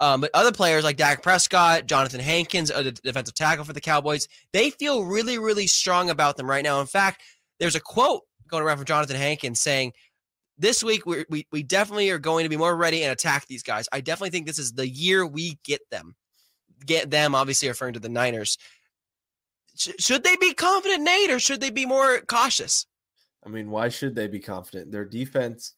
Um, but other players like Dak Prescott, Jonathan Hankins, a defensive tackle for the Cowboys, they feel really, really strong about them right now. In fact, there's a quote going around from Jonathan Hankins saying, this week we we we definitely are going to be more ready and attack these guys. I definitely think this is the year we get them. Get them, obviously referring to the Niners. Sh- should they be confident, Nate, or should they be more cautious? I mean, why should they be confident? Their defense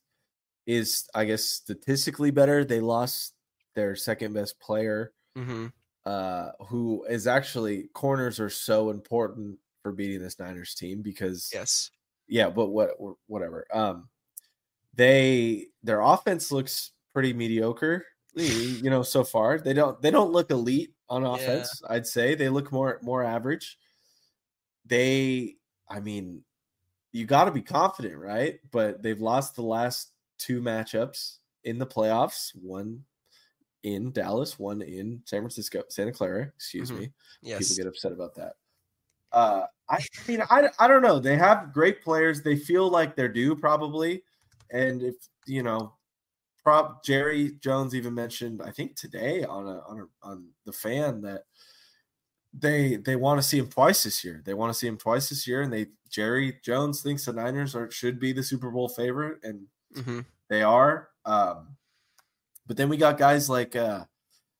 is, I guess, statistically better. They lost their second best player, mm-hmm. uh, who is actually corners are so important for beating this Niners team because yes, yeah, but what whatever. Um, they their offense looks pretty mediocre. You know, so far they don't they don't look elite on offense. Yeah. I'd say they look more more average. They, I mean, you got to be confident, right? But they've lost the last two matchups in the playoffs. One in Dallas, one in San Francisco, Santa Clara. Excuse mm-hmm. me. Yes. People get upset about that. Uh, I mean, I, I don't know. They have great players. They feel like they're due probably. And if, you know, prop Jerry Jones even mentioned, I think today on a, on a, on the fan that they they want to see him twice this year. They want to see him twice this year, and they Jerry Jones thinks the Niners are should be the Super Bowl favorite, and mm-hmm. they are. Um, but then we got guys like uh,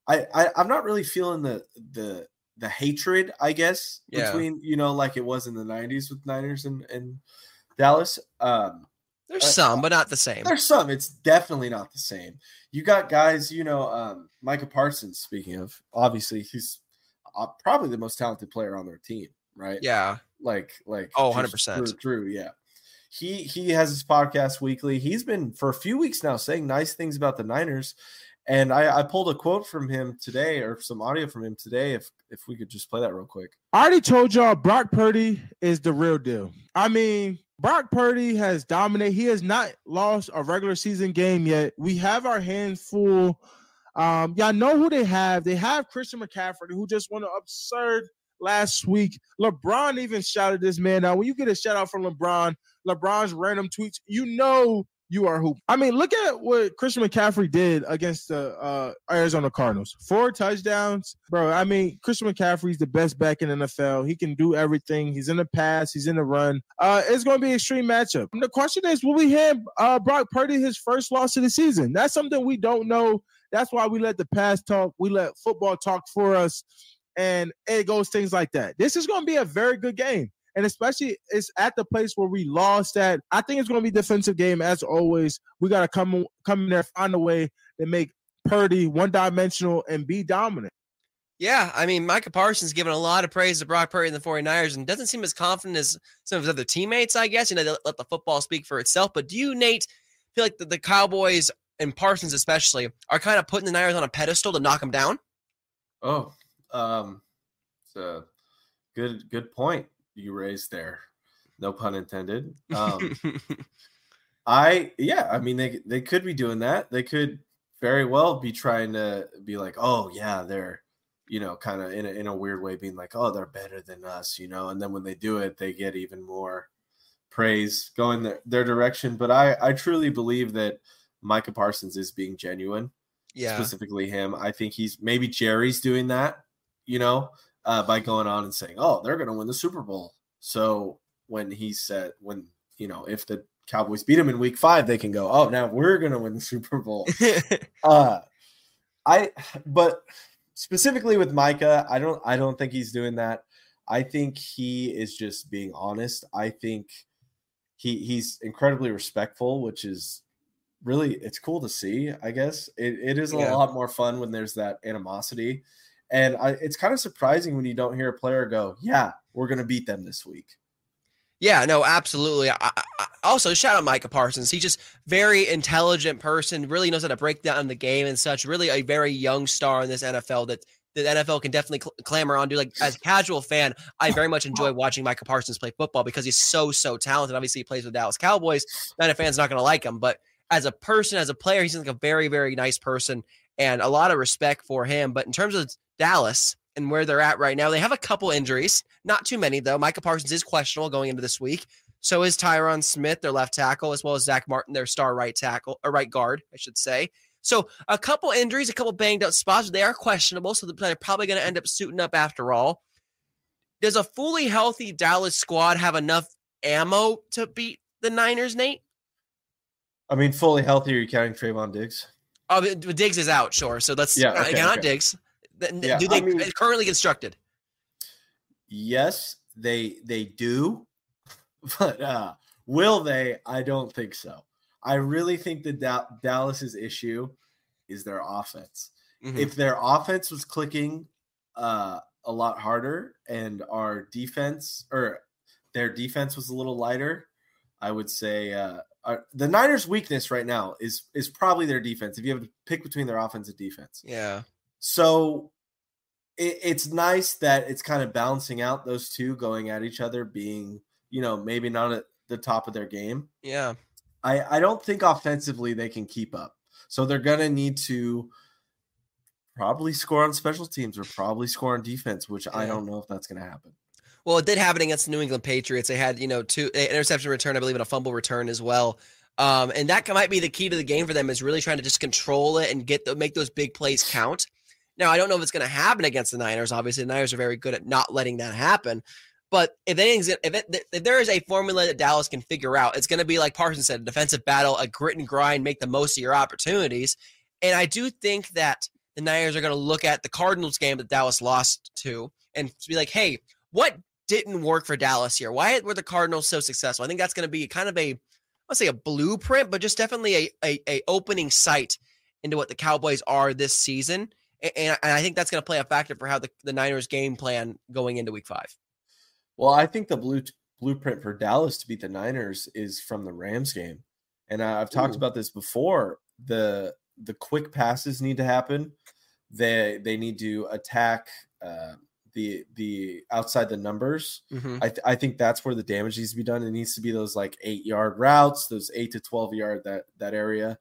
I, I I'm not really feeling the the the hatred, I guess, yeah. between you know, like it was in the '90s with Niners and, and Dallas. Um, there's uh, some, but not the same. There's some. It's definitely not the same. You got guys, you know, um, Micah Parsons. Speaking of, obviously, he's uh, probably the most talented player on their team, right? Yeah. Like, like oh, 100 percent. True. Yeah. He he has his podcast weekly. He's been for a few weeks now saying nice things about the Niners, and I, I, pulled a quote from him today, or some audio from him today. If if we could just play that real quick. I already told y'all Brock Purdy is the real deal. I mean, Brock Purdy has dominated. He has not lost a regular season game yet. We have our hands full. Um, y'all know who they have. They have Christian McCaffrey, who just won an absurd last week. LeBron even shouted this man out. When you get a shout out from LeBron, LeBron's random tweets, you know you are hoop. I mean, look at what Christian McCaffrey did against the uh, Arizona Cardinals. Four touchdowns, bro. I mean, Christian McCaffrey's the best back in NFL. He can do everything. He's in the pass. He's in the run. Uh, it's going to be an extreme matchup. And the question is, will we hand uh, Brock Purdy his first loss of the season? That's something we don't know. That's why we let the past talk. We let football talk for us, and it goes things like that. This is going to be a very good game and especially it's at the place where we lost at. I think it's going to be defensive game as always. We got to come come in there, find a way to make Purdy one dimensional and be dominant. Yeah, I mean, Micah Parsons given a lot of praise to Brock Purdy and the 49ers and doesn't seem as confident as some of his other teammates, I guess. You know, they let the football speak for itself. But do you, Nate, feel like the, the Cowboys and Parsons especially are kind of putting the Niners on a pedestal to knock them down? Oh, um, it's a good good point you raised there. No pun intended. Um, I yeah, I mean they they could be doing that. They could very well be trying to be like, oh yeah, they're you know kind of in a, in a weird way being like, oh they're better than us, you know. And then when they do it, they get even more praise going their, their direction. But I I truly believe that Micah Parsons is being genuine. Yeah, specifically him. I think he's maybe Jerry's doing that. You know, uh, by going on and saying, "Oh, they're going to win the Super Bowl." So when he said, when you know, if the Cowboys beat them in Week Five, they can go, "Oh, now we're going to win the Super Bowl." uh, I, but specifically with Micah, I don't, I don't think he's doing that. I think he is just being honest. I think he he's incredibly respectful, which is really it's cool to see. I guess it, it is a yeah. lot more fun when there's that animosity and I, it's kind of surprising when you don't hear a player go, "Yeah, we're going to beat them this week." Yeah, no, absolutely. I, I, also, shout out Micah Parsons. He's just very intelligent person. Really knows how to break down the game and such. Really, a very young star in this NFL that the NFL can definitely cl- clamor on. Do like as a casual fan, I very much enjoy watching Micah Parsons play football because he's so so talented. Obviously, he plays with Dallas Cowboys. Not a fans not going to like him, but as a person, as a player, he's like a very very nice person and a lot of respect for him. But in terms of Dallas and where they're at right now. They have a couple injuries, not too many though. Micah Parsons is questionable going into this week. So is Tyron Smith, their left tackle, as well as Zack Martin, their star right tackle or right guard, I should say. So a couple injuries, a couple banged up spots. They are questionable, so they're probably going to end up suiting up after all. Does a fully healthy Dallas squad have enough ammo to beat the Niners, Nate? I mean, fully healthy. Are you counting Trevon Diggs? Oh, Diggs is out, sure. So let's yeah, okay, not okay. Diggs. Yeah, do they I mean, currently constructed? Yes, they they do, but uh, will they? I don't think so. I really think that da- Dallas's issue is their offense. Mm-hmm. If their offense was clicking uh, a lot harder and our defense or their defense was a little lighter, I would say uh, our, the Niners' weakness right now is is probably their defense. If you have to pick between their offense and defense, yeah. So it, it's nice that it's kind of balancing out those two going at each other, being you know maybe not at the top of their game. Yeah, I I don't think offensively they can keep up, so they're gonna need to probably score on special teams or probably score on defense, which yeah. I don't know if that's gonna happen. Well, it did happen against the New England Patriots. They had, you know, two interception return, I believe, and a fumble return as well. Um, and that might be the key to the game for them is really trying to just control it and get the, make those big plays count. Now, I don't know if it's going to happen against the Niners. Obviously, the Niners are very good at not letting that happen. But if anything's if, it, if there is a formula that Dallas can figure out, it's going to be like Parsons said, a defensive battle, a grit and grind, make the most of your opportunities. And I do think that the Niners are going to look at the Cardinals game that Dallas lost to and be like, hey, what didn't work for Dallas here? Why were the Cardinals so successful? I think that's going to be kind of a, I'll say a blueprint, but just definitely a, a, a opening sight into what the Cowboys are this season and, and I think that's going to play a factor for how the, the Niners game plan going into Week Five. Well, I think the blue blueprint for Dallas to beat the Niners is from the Rams game, and I, have talked Ooh. about this before. the The quick passes need to happen. They they need to attack. Uh, the the outside the numbers. Mm-hmm. I, th- I think that's where the damage needs to be done. It needs to be those like eight yard routes, those eight to twelve yard that that area.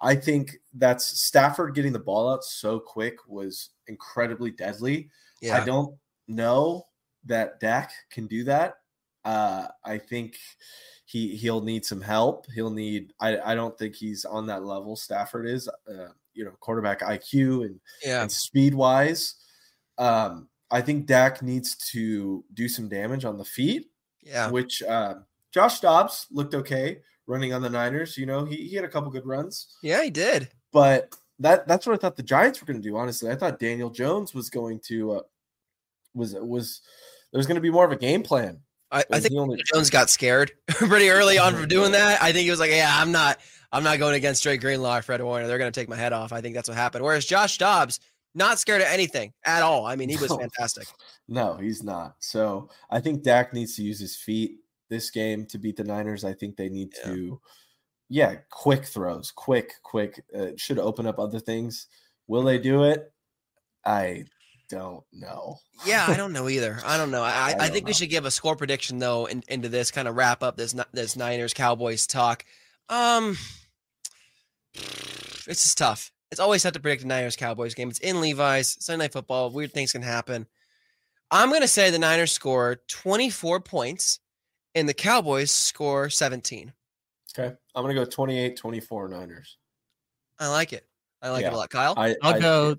I think that's Stafford getting the ball out so quick was incredibly deadly. Yeah. I don't know that Dak can do that. Uh, I think he he'll need some help. He'll need. I I don't think he's on that level. Stafford is. Uh, you know, quarterback IQ and, yeah. and speed wise. Um, I think Dak needs to do some damage on the feet. Yeah. Which uh, Josh Dobbs looked okay running on the Niners. You know, he, he had a couple good runs. Yeah, he did. But that that's what I thought the Giants were going to do. Honestly, I thought Daniel Jones was going to uh, was there was there's going to be more of a game plan. I, I think only... Jones got scared pretty early on from doing that. I think he was like, "Yeah, I'm not, I'm not going against Dre Greenlaw or Fred Warner. They're going to take my head off." I think that's what happened. Whereas Josh Dobbs, not scared of anything at all. I mean, he was fantastic. No, he's not. So I think Dak needs to use his feet this game to beat the Niners. I think they need yeah. to, yeah, quick throws, quick, quick. Uh, should open up other things. Will they do it? I don't know. yeah, I don't know either. I don't know. I, I, I think know. we should give a score prediction though in, into this kind of wrap up this this Niners Cowboys talk. Um, it's just tough. It's always tough to predict a Niners Cowboys game. It's in Levi's Sunday Night Football. Weird things can happen. I'm gonna say the Niners score 24 points, and the Cowboys score 17. Okay, I'm gonna go 28 24 Niners. I like it. I like yeah. it a lot, Kyle. I, will go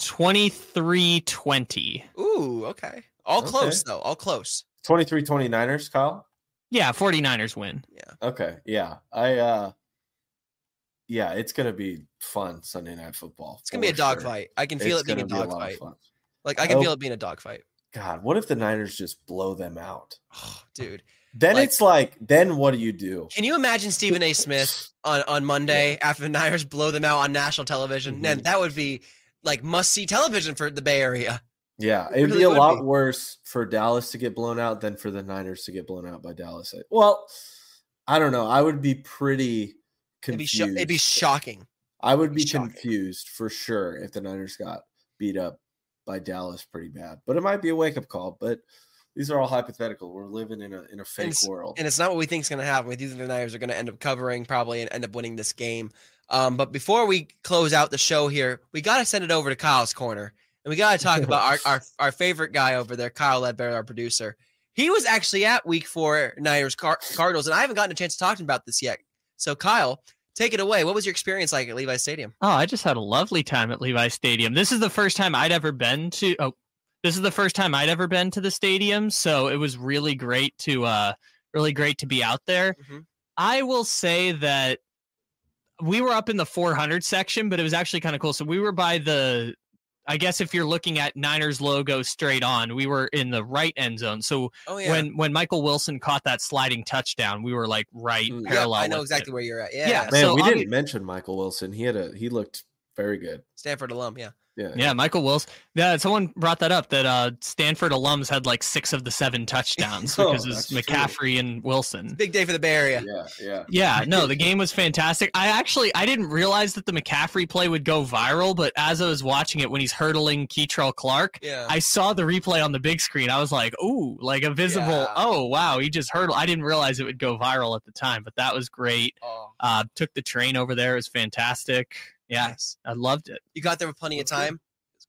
23 20. Ooh, okay. All okay. close, though. All close. 23 29ers, Kyle? Yeah, 49ers win. Yeah. Okay. Yeah. I, uh, yeah, it's going to be fun Sunday night football. It's going to be a dogfight. Sure. I can feel it's it being a dogfight. Like, I can I feel it being a dogfight. God, what if the Niners just blow them out? Oh, dude. Then like, it's like, then what do you do? Can you imagine Stephen A. Smith on, on Monday after the Niners blow them out on national television? Mm-hmm. Man, that would be like must see television for the Bay Area. Yeah, it'd really be a lot be. worse for Dallas to get blown out than for the Niners to get blown out by Dallas. Well, I don't know. I would be pretty confused. It'd be, sh- it'd be shocking. I would be, be confused for sure if the Niners got beat up by Dallas pretty bad. But it might be a wake up call. But these are all hypothetical. We're living in a in a fake and world, and it's not what we think is going to happen. We think the Niners are going to end up covering probably and end up winning this game. Um, but before we close out the show here, we got to send it over to Kyle's corner. And we got to talk about our, our, our favorite guy over there, Kyle Ledbetter, our producer. He was actually at week four Niners Car- Cardinals, and I haven't gotten a chance to talk to him about this yet. So, Kyle, take it away. What was your experience like at Levi Stadium? Oh, I just had a lovely time at Levi Stadium. This is the first time I'd ever been to. Oh, this is the first time I'd ever been to the stadium, so it was really great to uh, really great to be out there. Mm-hmm. I will say that we were up in the 400 section, but it was actually kind of cool. So we were by the, I guess if you're looking at Niners logo straight on, we were in the right end zone. So oh, yeah. when when Michael Wilson caught that sliding touchdown, we were like right mm, parallel. I know exactly it. where you're at. Yeah, yeah. Man, so we didn't mention Michael Wilson. He had a he looked very good. Stanford alum, yeah. Yeah, yeah, Michael Wilson. Yeah, someone brought that up that uh, Stanford alums had like six of the seven touchdowns oh, because it's McCaffrey true. and Wilson. Big day for the Bay Area. Yeah, yeah, yeah. No, the game was fantastic. I actually I didn't realize that the McCaffrey play would go viral, but as I was watching it when he's hurdling Kei'Trel Clark, yeah. I saw the replay on the big screen. I was like, ooh, like a visible. Yeah. Oh wow, he just hurdled. I didn't realize it would go viral at the time, but that was great. Oh. Uh, took the train over there. It was fantastic. Yes, I loved it. You got there with plenty of time.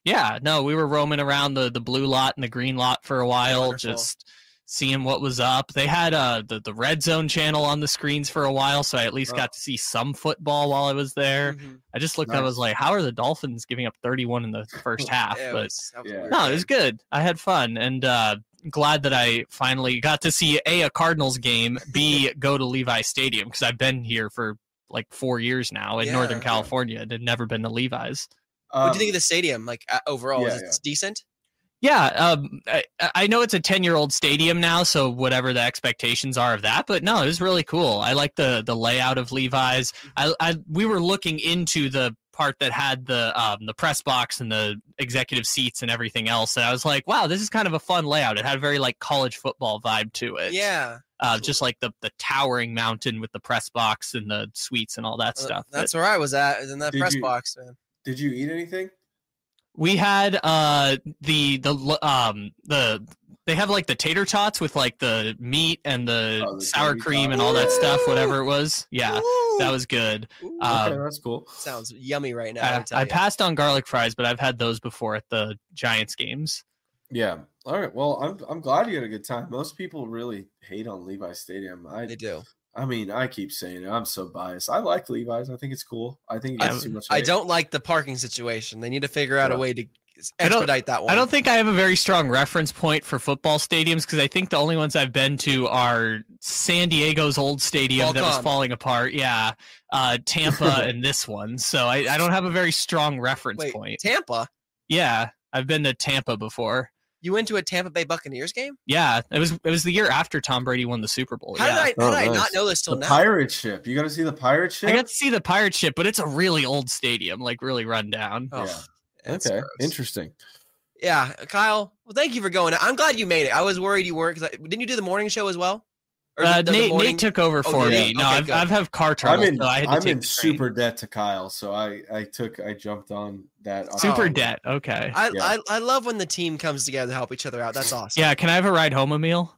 Yeah, no, we were roaming around the the blue lot and the green lot for a while, Wonderful. just seeing what was up. They had uh the, the red zone channel on the screens for a while, so I at least oh. got to see some football while I was there. Mm-hmm. I just looked nice. up, I was like, how are the Dolphins giving up 31 in the first half? yeah, but was, yeah. no, it was good. I had fun and uh glad that I finally got to see a a Cardinals game, b go to Levi Stadium because I've been here for like four years now in yeah, Northern California and had never been to Levi's. Um, what do you think of the stadium? Like uh, overall, yeah, is it yeah. decent? Yeah, um, I, I, know it's a ten-year-old stadium now, so whatever the expectations are of that, but no, it was really cool. I like the the layout of Levi's. I, I we were looking into the part that had the um, the press box and the executive seats and everything else, and I was like, wow, this is kind of a fun layout. It had a very like college football vibe to it. Yeah, uh, just like the the towering mountain with the press box and the suites and all that uh, stuff. That's but, where I was at in that press you, box, man. Did you eat anything? We had uh the the um the they have like the tater tots with like the meat and the, oh, the sour cream tot. and all that stuff, whatever it was. Yeah, Ooh. That was good. Ooh, um, okay, that's cool. Sounds yummy right now. I, I passed on garlic fries, but I've had those before at the Giants games. Yeah. All right. Well, I'm I'm glad you had a good time. Most people really hate on Levi Stadium. I They do. I mean, I keep saying it. I'm so biased. I like Levi's. I think it's cool. I think it gets I'm- too much. I don't like the parking situation. They need to figure out a way to I don't- expedite that one. I don't think I have a very strong reference point for football stadiums because I think the only ones I've been to are San Diego's old stadium that was falling apart. Yeah. Uh, Tampa and this one. So I, I don't have a very strong reference Wait, point. Tampa. Yeah. I've been to Tampa before. You went to a Tampa Bay Buccaneers game? Yeah. It was it was the year after Tom Brady won the Super Bowl. How yeah. did I, how Oh, did I nice. not know this till The now? pirate ship. You got to see the pirate ship. I got to see the pirate ship, but it's a really old stadium, like really run down. Oh, Yeah. That's okay. gross. Interesting. Yeah, Kyle. Well, thank you for going. I'm glad you made it. I was worried you weren't because didn't you do the morning show as well? Or Uh, the- the Nate, Nate took over Oh, for yeah? me. No, Okay, I've, good. I've have car I'm trouble, in. so I had to I'm take in super debt to Kyle, so I I took I jumped on that. super Oh. debt. Okay. I, Yeah. I I love when the team comes together to help each other out. That's awesome. yeah. Can I have a ride home, Amil?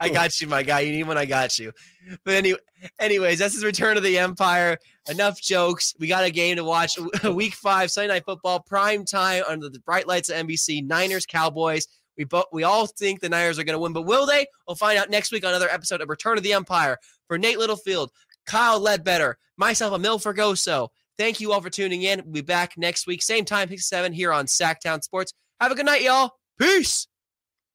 I got you, my guy. You need one, I got you. But anyway, anyways, that's his return to the Empire. Enough jokes. We got a game to watch. Week five, Sunday night football, prime time under the bright lights of NBC. Niners, Cowboys. We both we all think the Niners are going to win, but will they? We'll find out next week on another episode of Return of the Empire. For Nate Littlefield, Kyle Ledbetter, myself, Amil Fergoso. Thank you all for tuning in. We'll be back next week, same time, 6 7 here on Sactown Sports. Have a good night, y'all. Peace.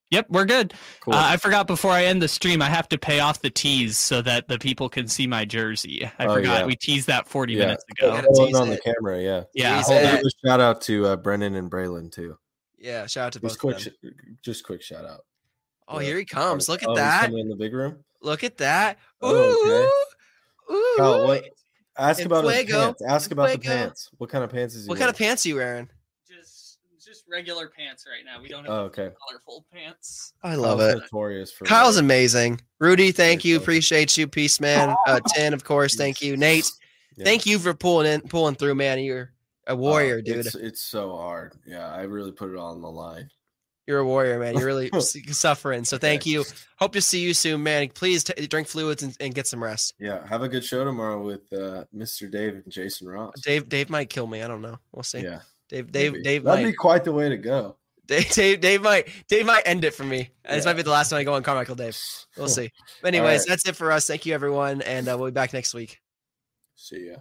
Yep, we're good. Cool. Uh, I forgot before I end the stream, I have to pay off the tease so that the people can see my jersey. I Oh, forgot yeah. we teased that 40 Yeah. minutes ago. Hold tease on the camera. Yeah. Yeah, Tease hold it. on. Give a shout out to uh, Brennan and Braylon too. Yeah, shout out to both. Just quick, of them. sh- just quick shout out. Oh, Yeah. here he comes. Look at Oh, he's that. coming in the big room. Look at that. Ooh. Oh, Ooh. Kyle, what? Ask En about his pants. Ask En about the pants. What kind of pants is he? What kind of pants are you wearing? Just, just regular pants right now. We don't have Oh, okay. colorful pants. I love Kyle's it. Notorious for Kyle's uh, amazing. Rudy, thank Great you. fellow. Appreciate you. Peace, man. Uh, Tin, of course. Thank you. Nate, yeah. thank you for pulling in, pulling through, man. You're a warrior, Uh, dude. It's, it's so hard. Yeah, I really put it all on the line. You're a warrior, man. You're really suffering. So thank Okay. you. Hope to see you soon, man. Please t- drink fluids and, and get some rest. Yeah, have a good show tomorrow with uh, Mr. Dave and Jason Ross. Dave, Dave might kill me. I don't know. We'll see. Yeah, Dave, Dave, maybe. Dave That'd might. be quite the way to go. Dave, Dave, Dave might, Dave might end it for me. This might be the last time I go on Carmichael Dave. We'll see. But anyways, right. that's it for us. Thank you, everyone, and uh, we'll be back next week. See ya.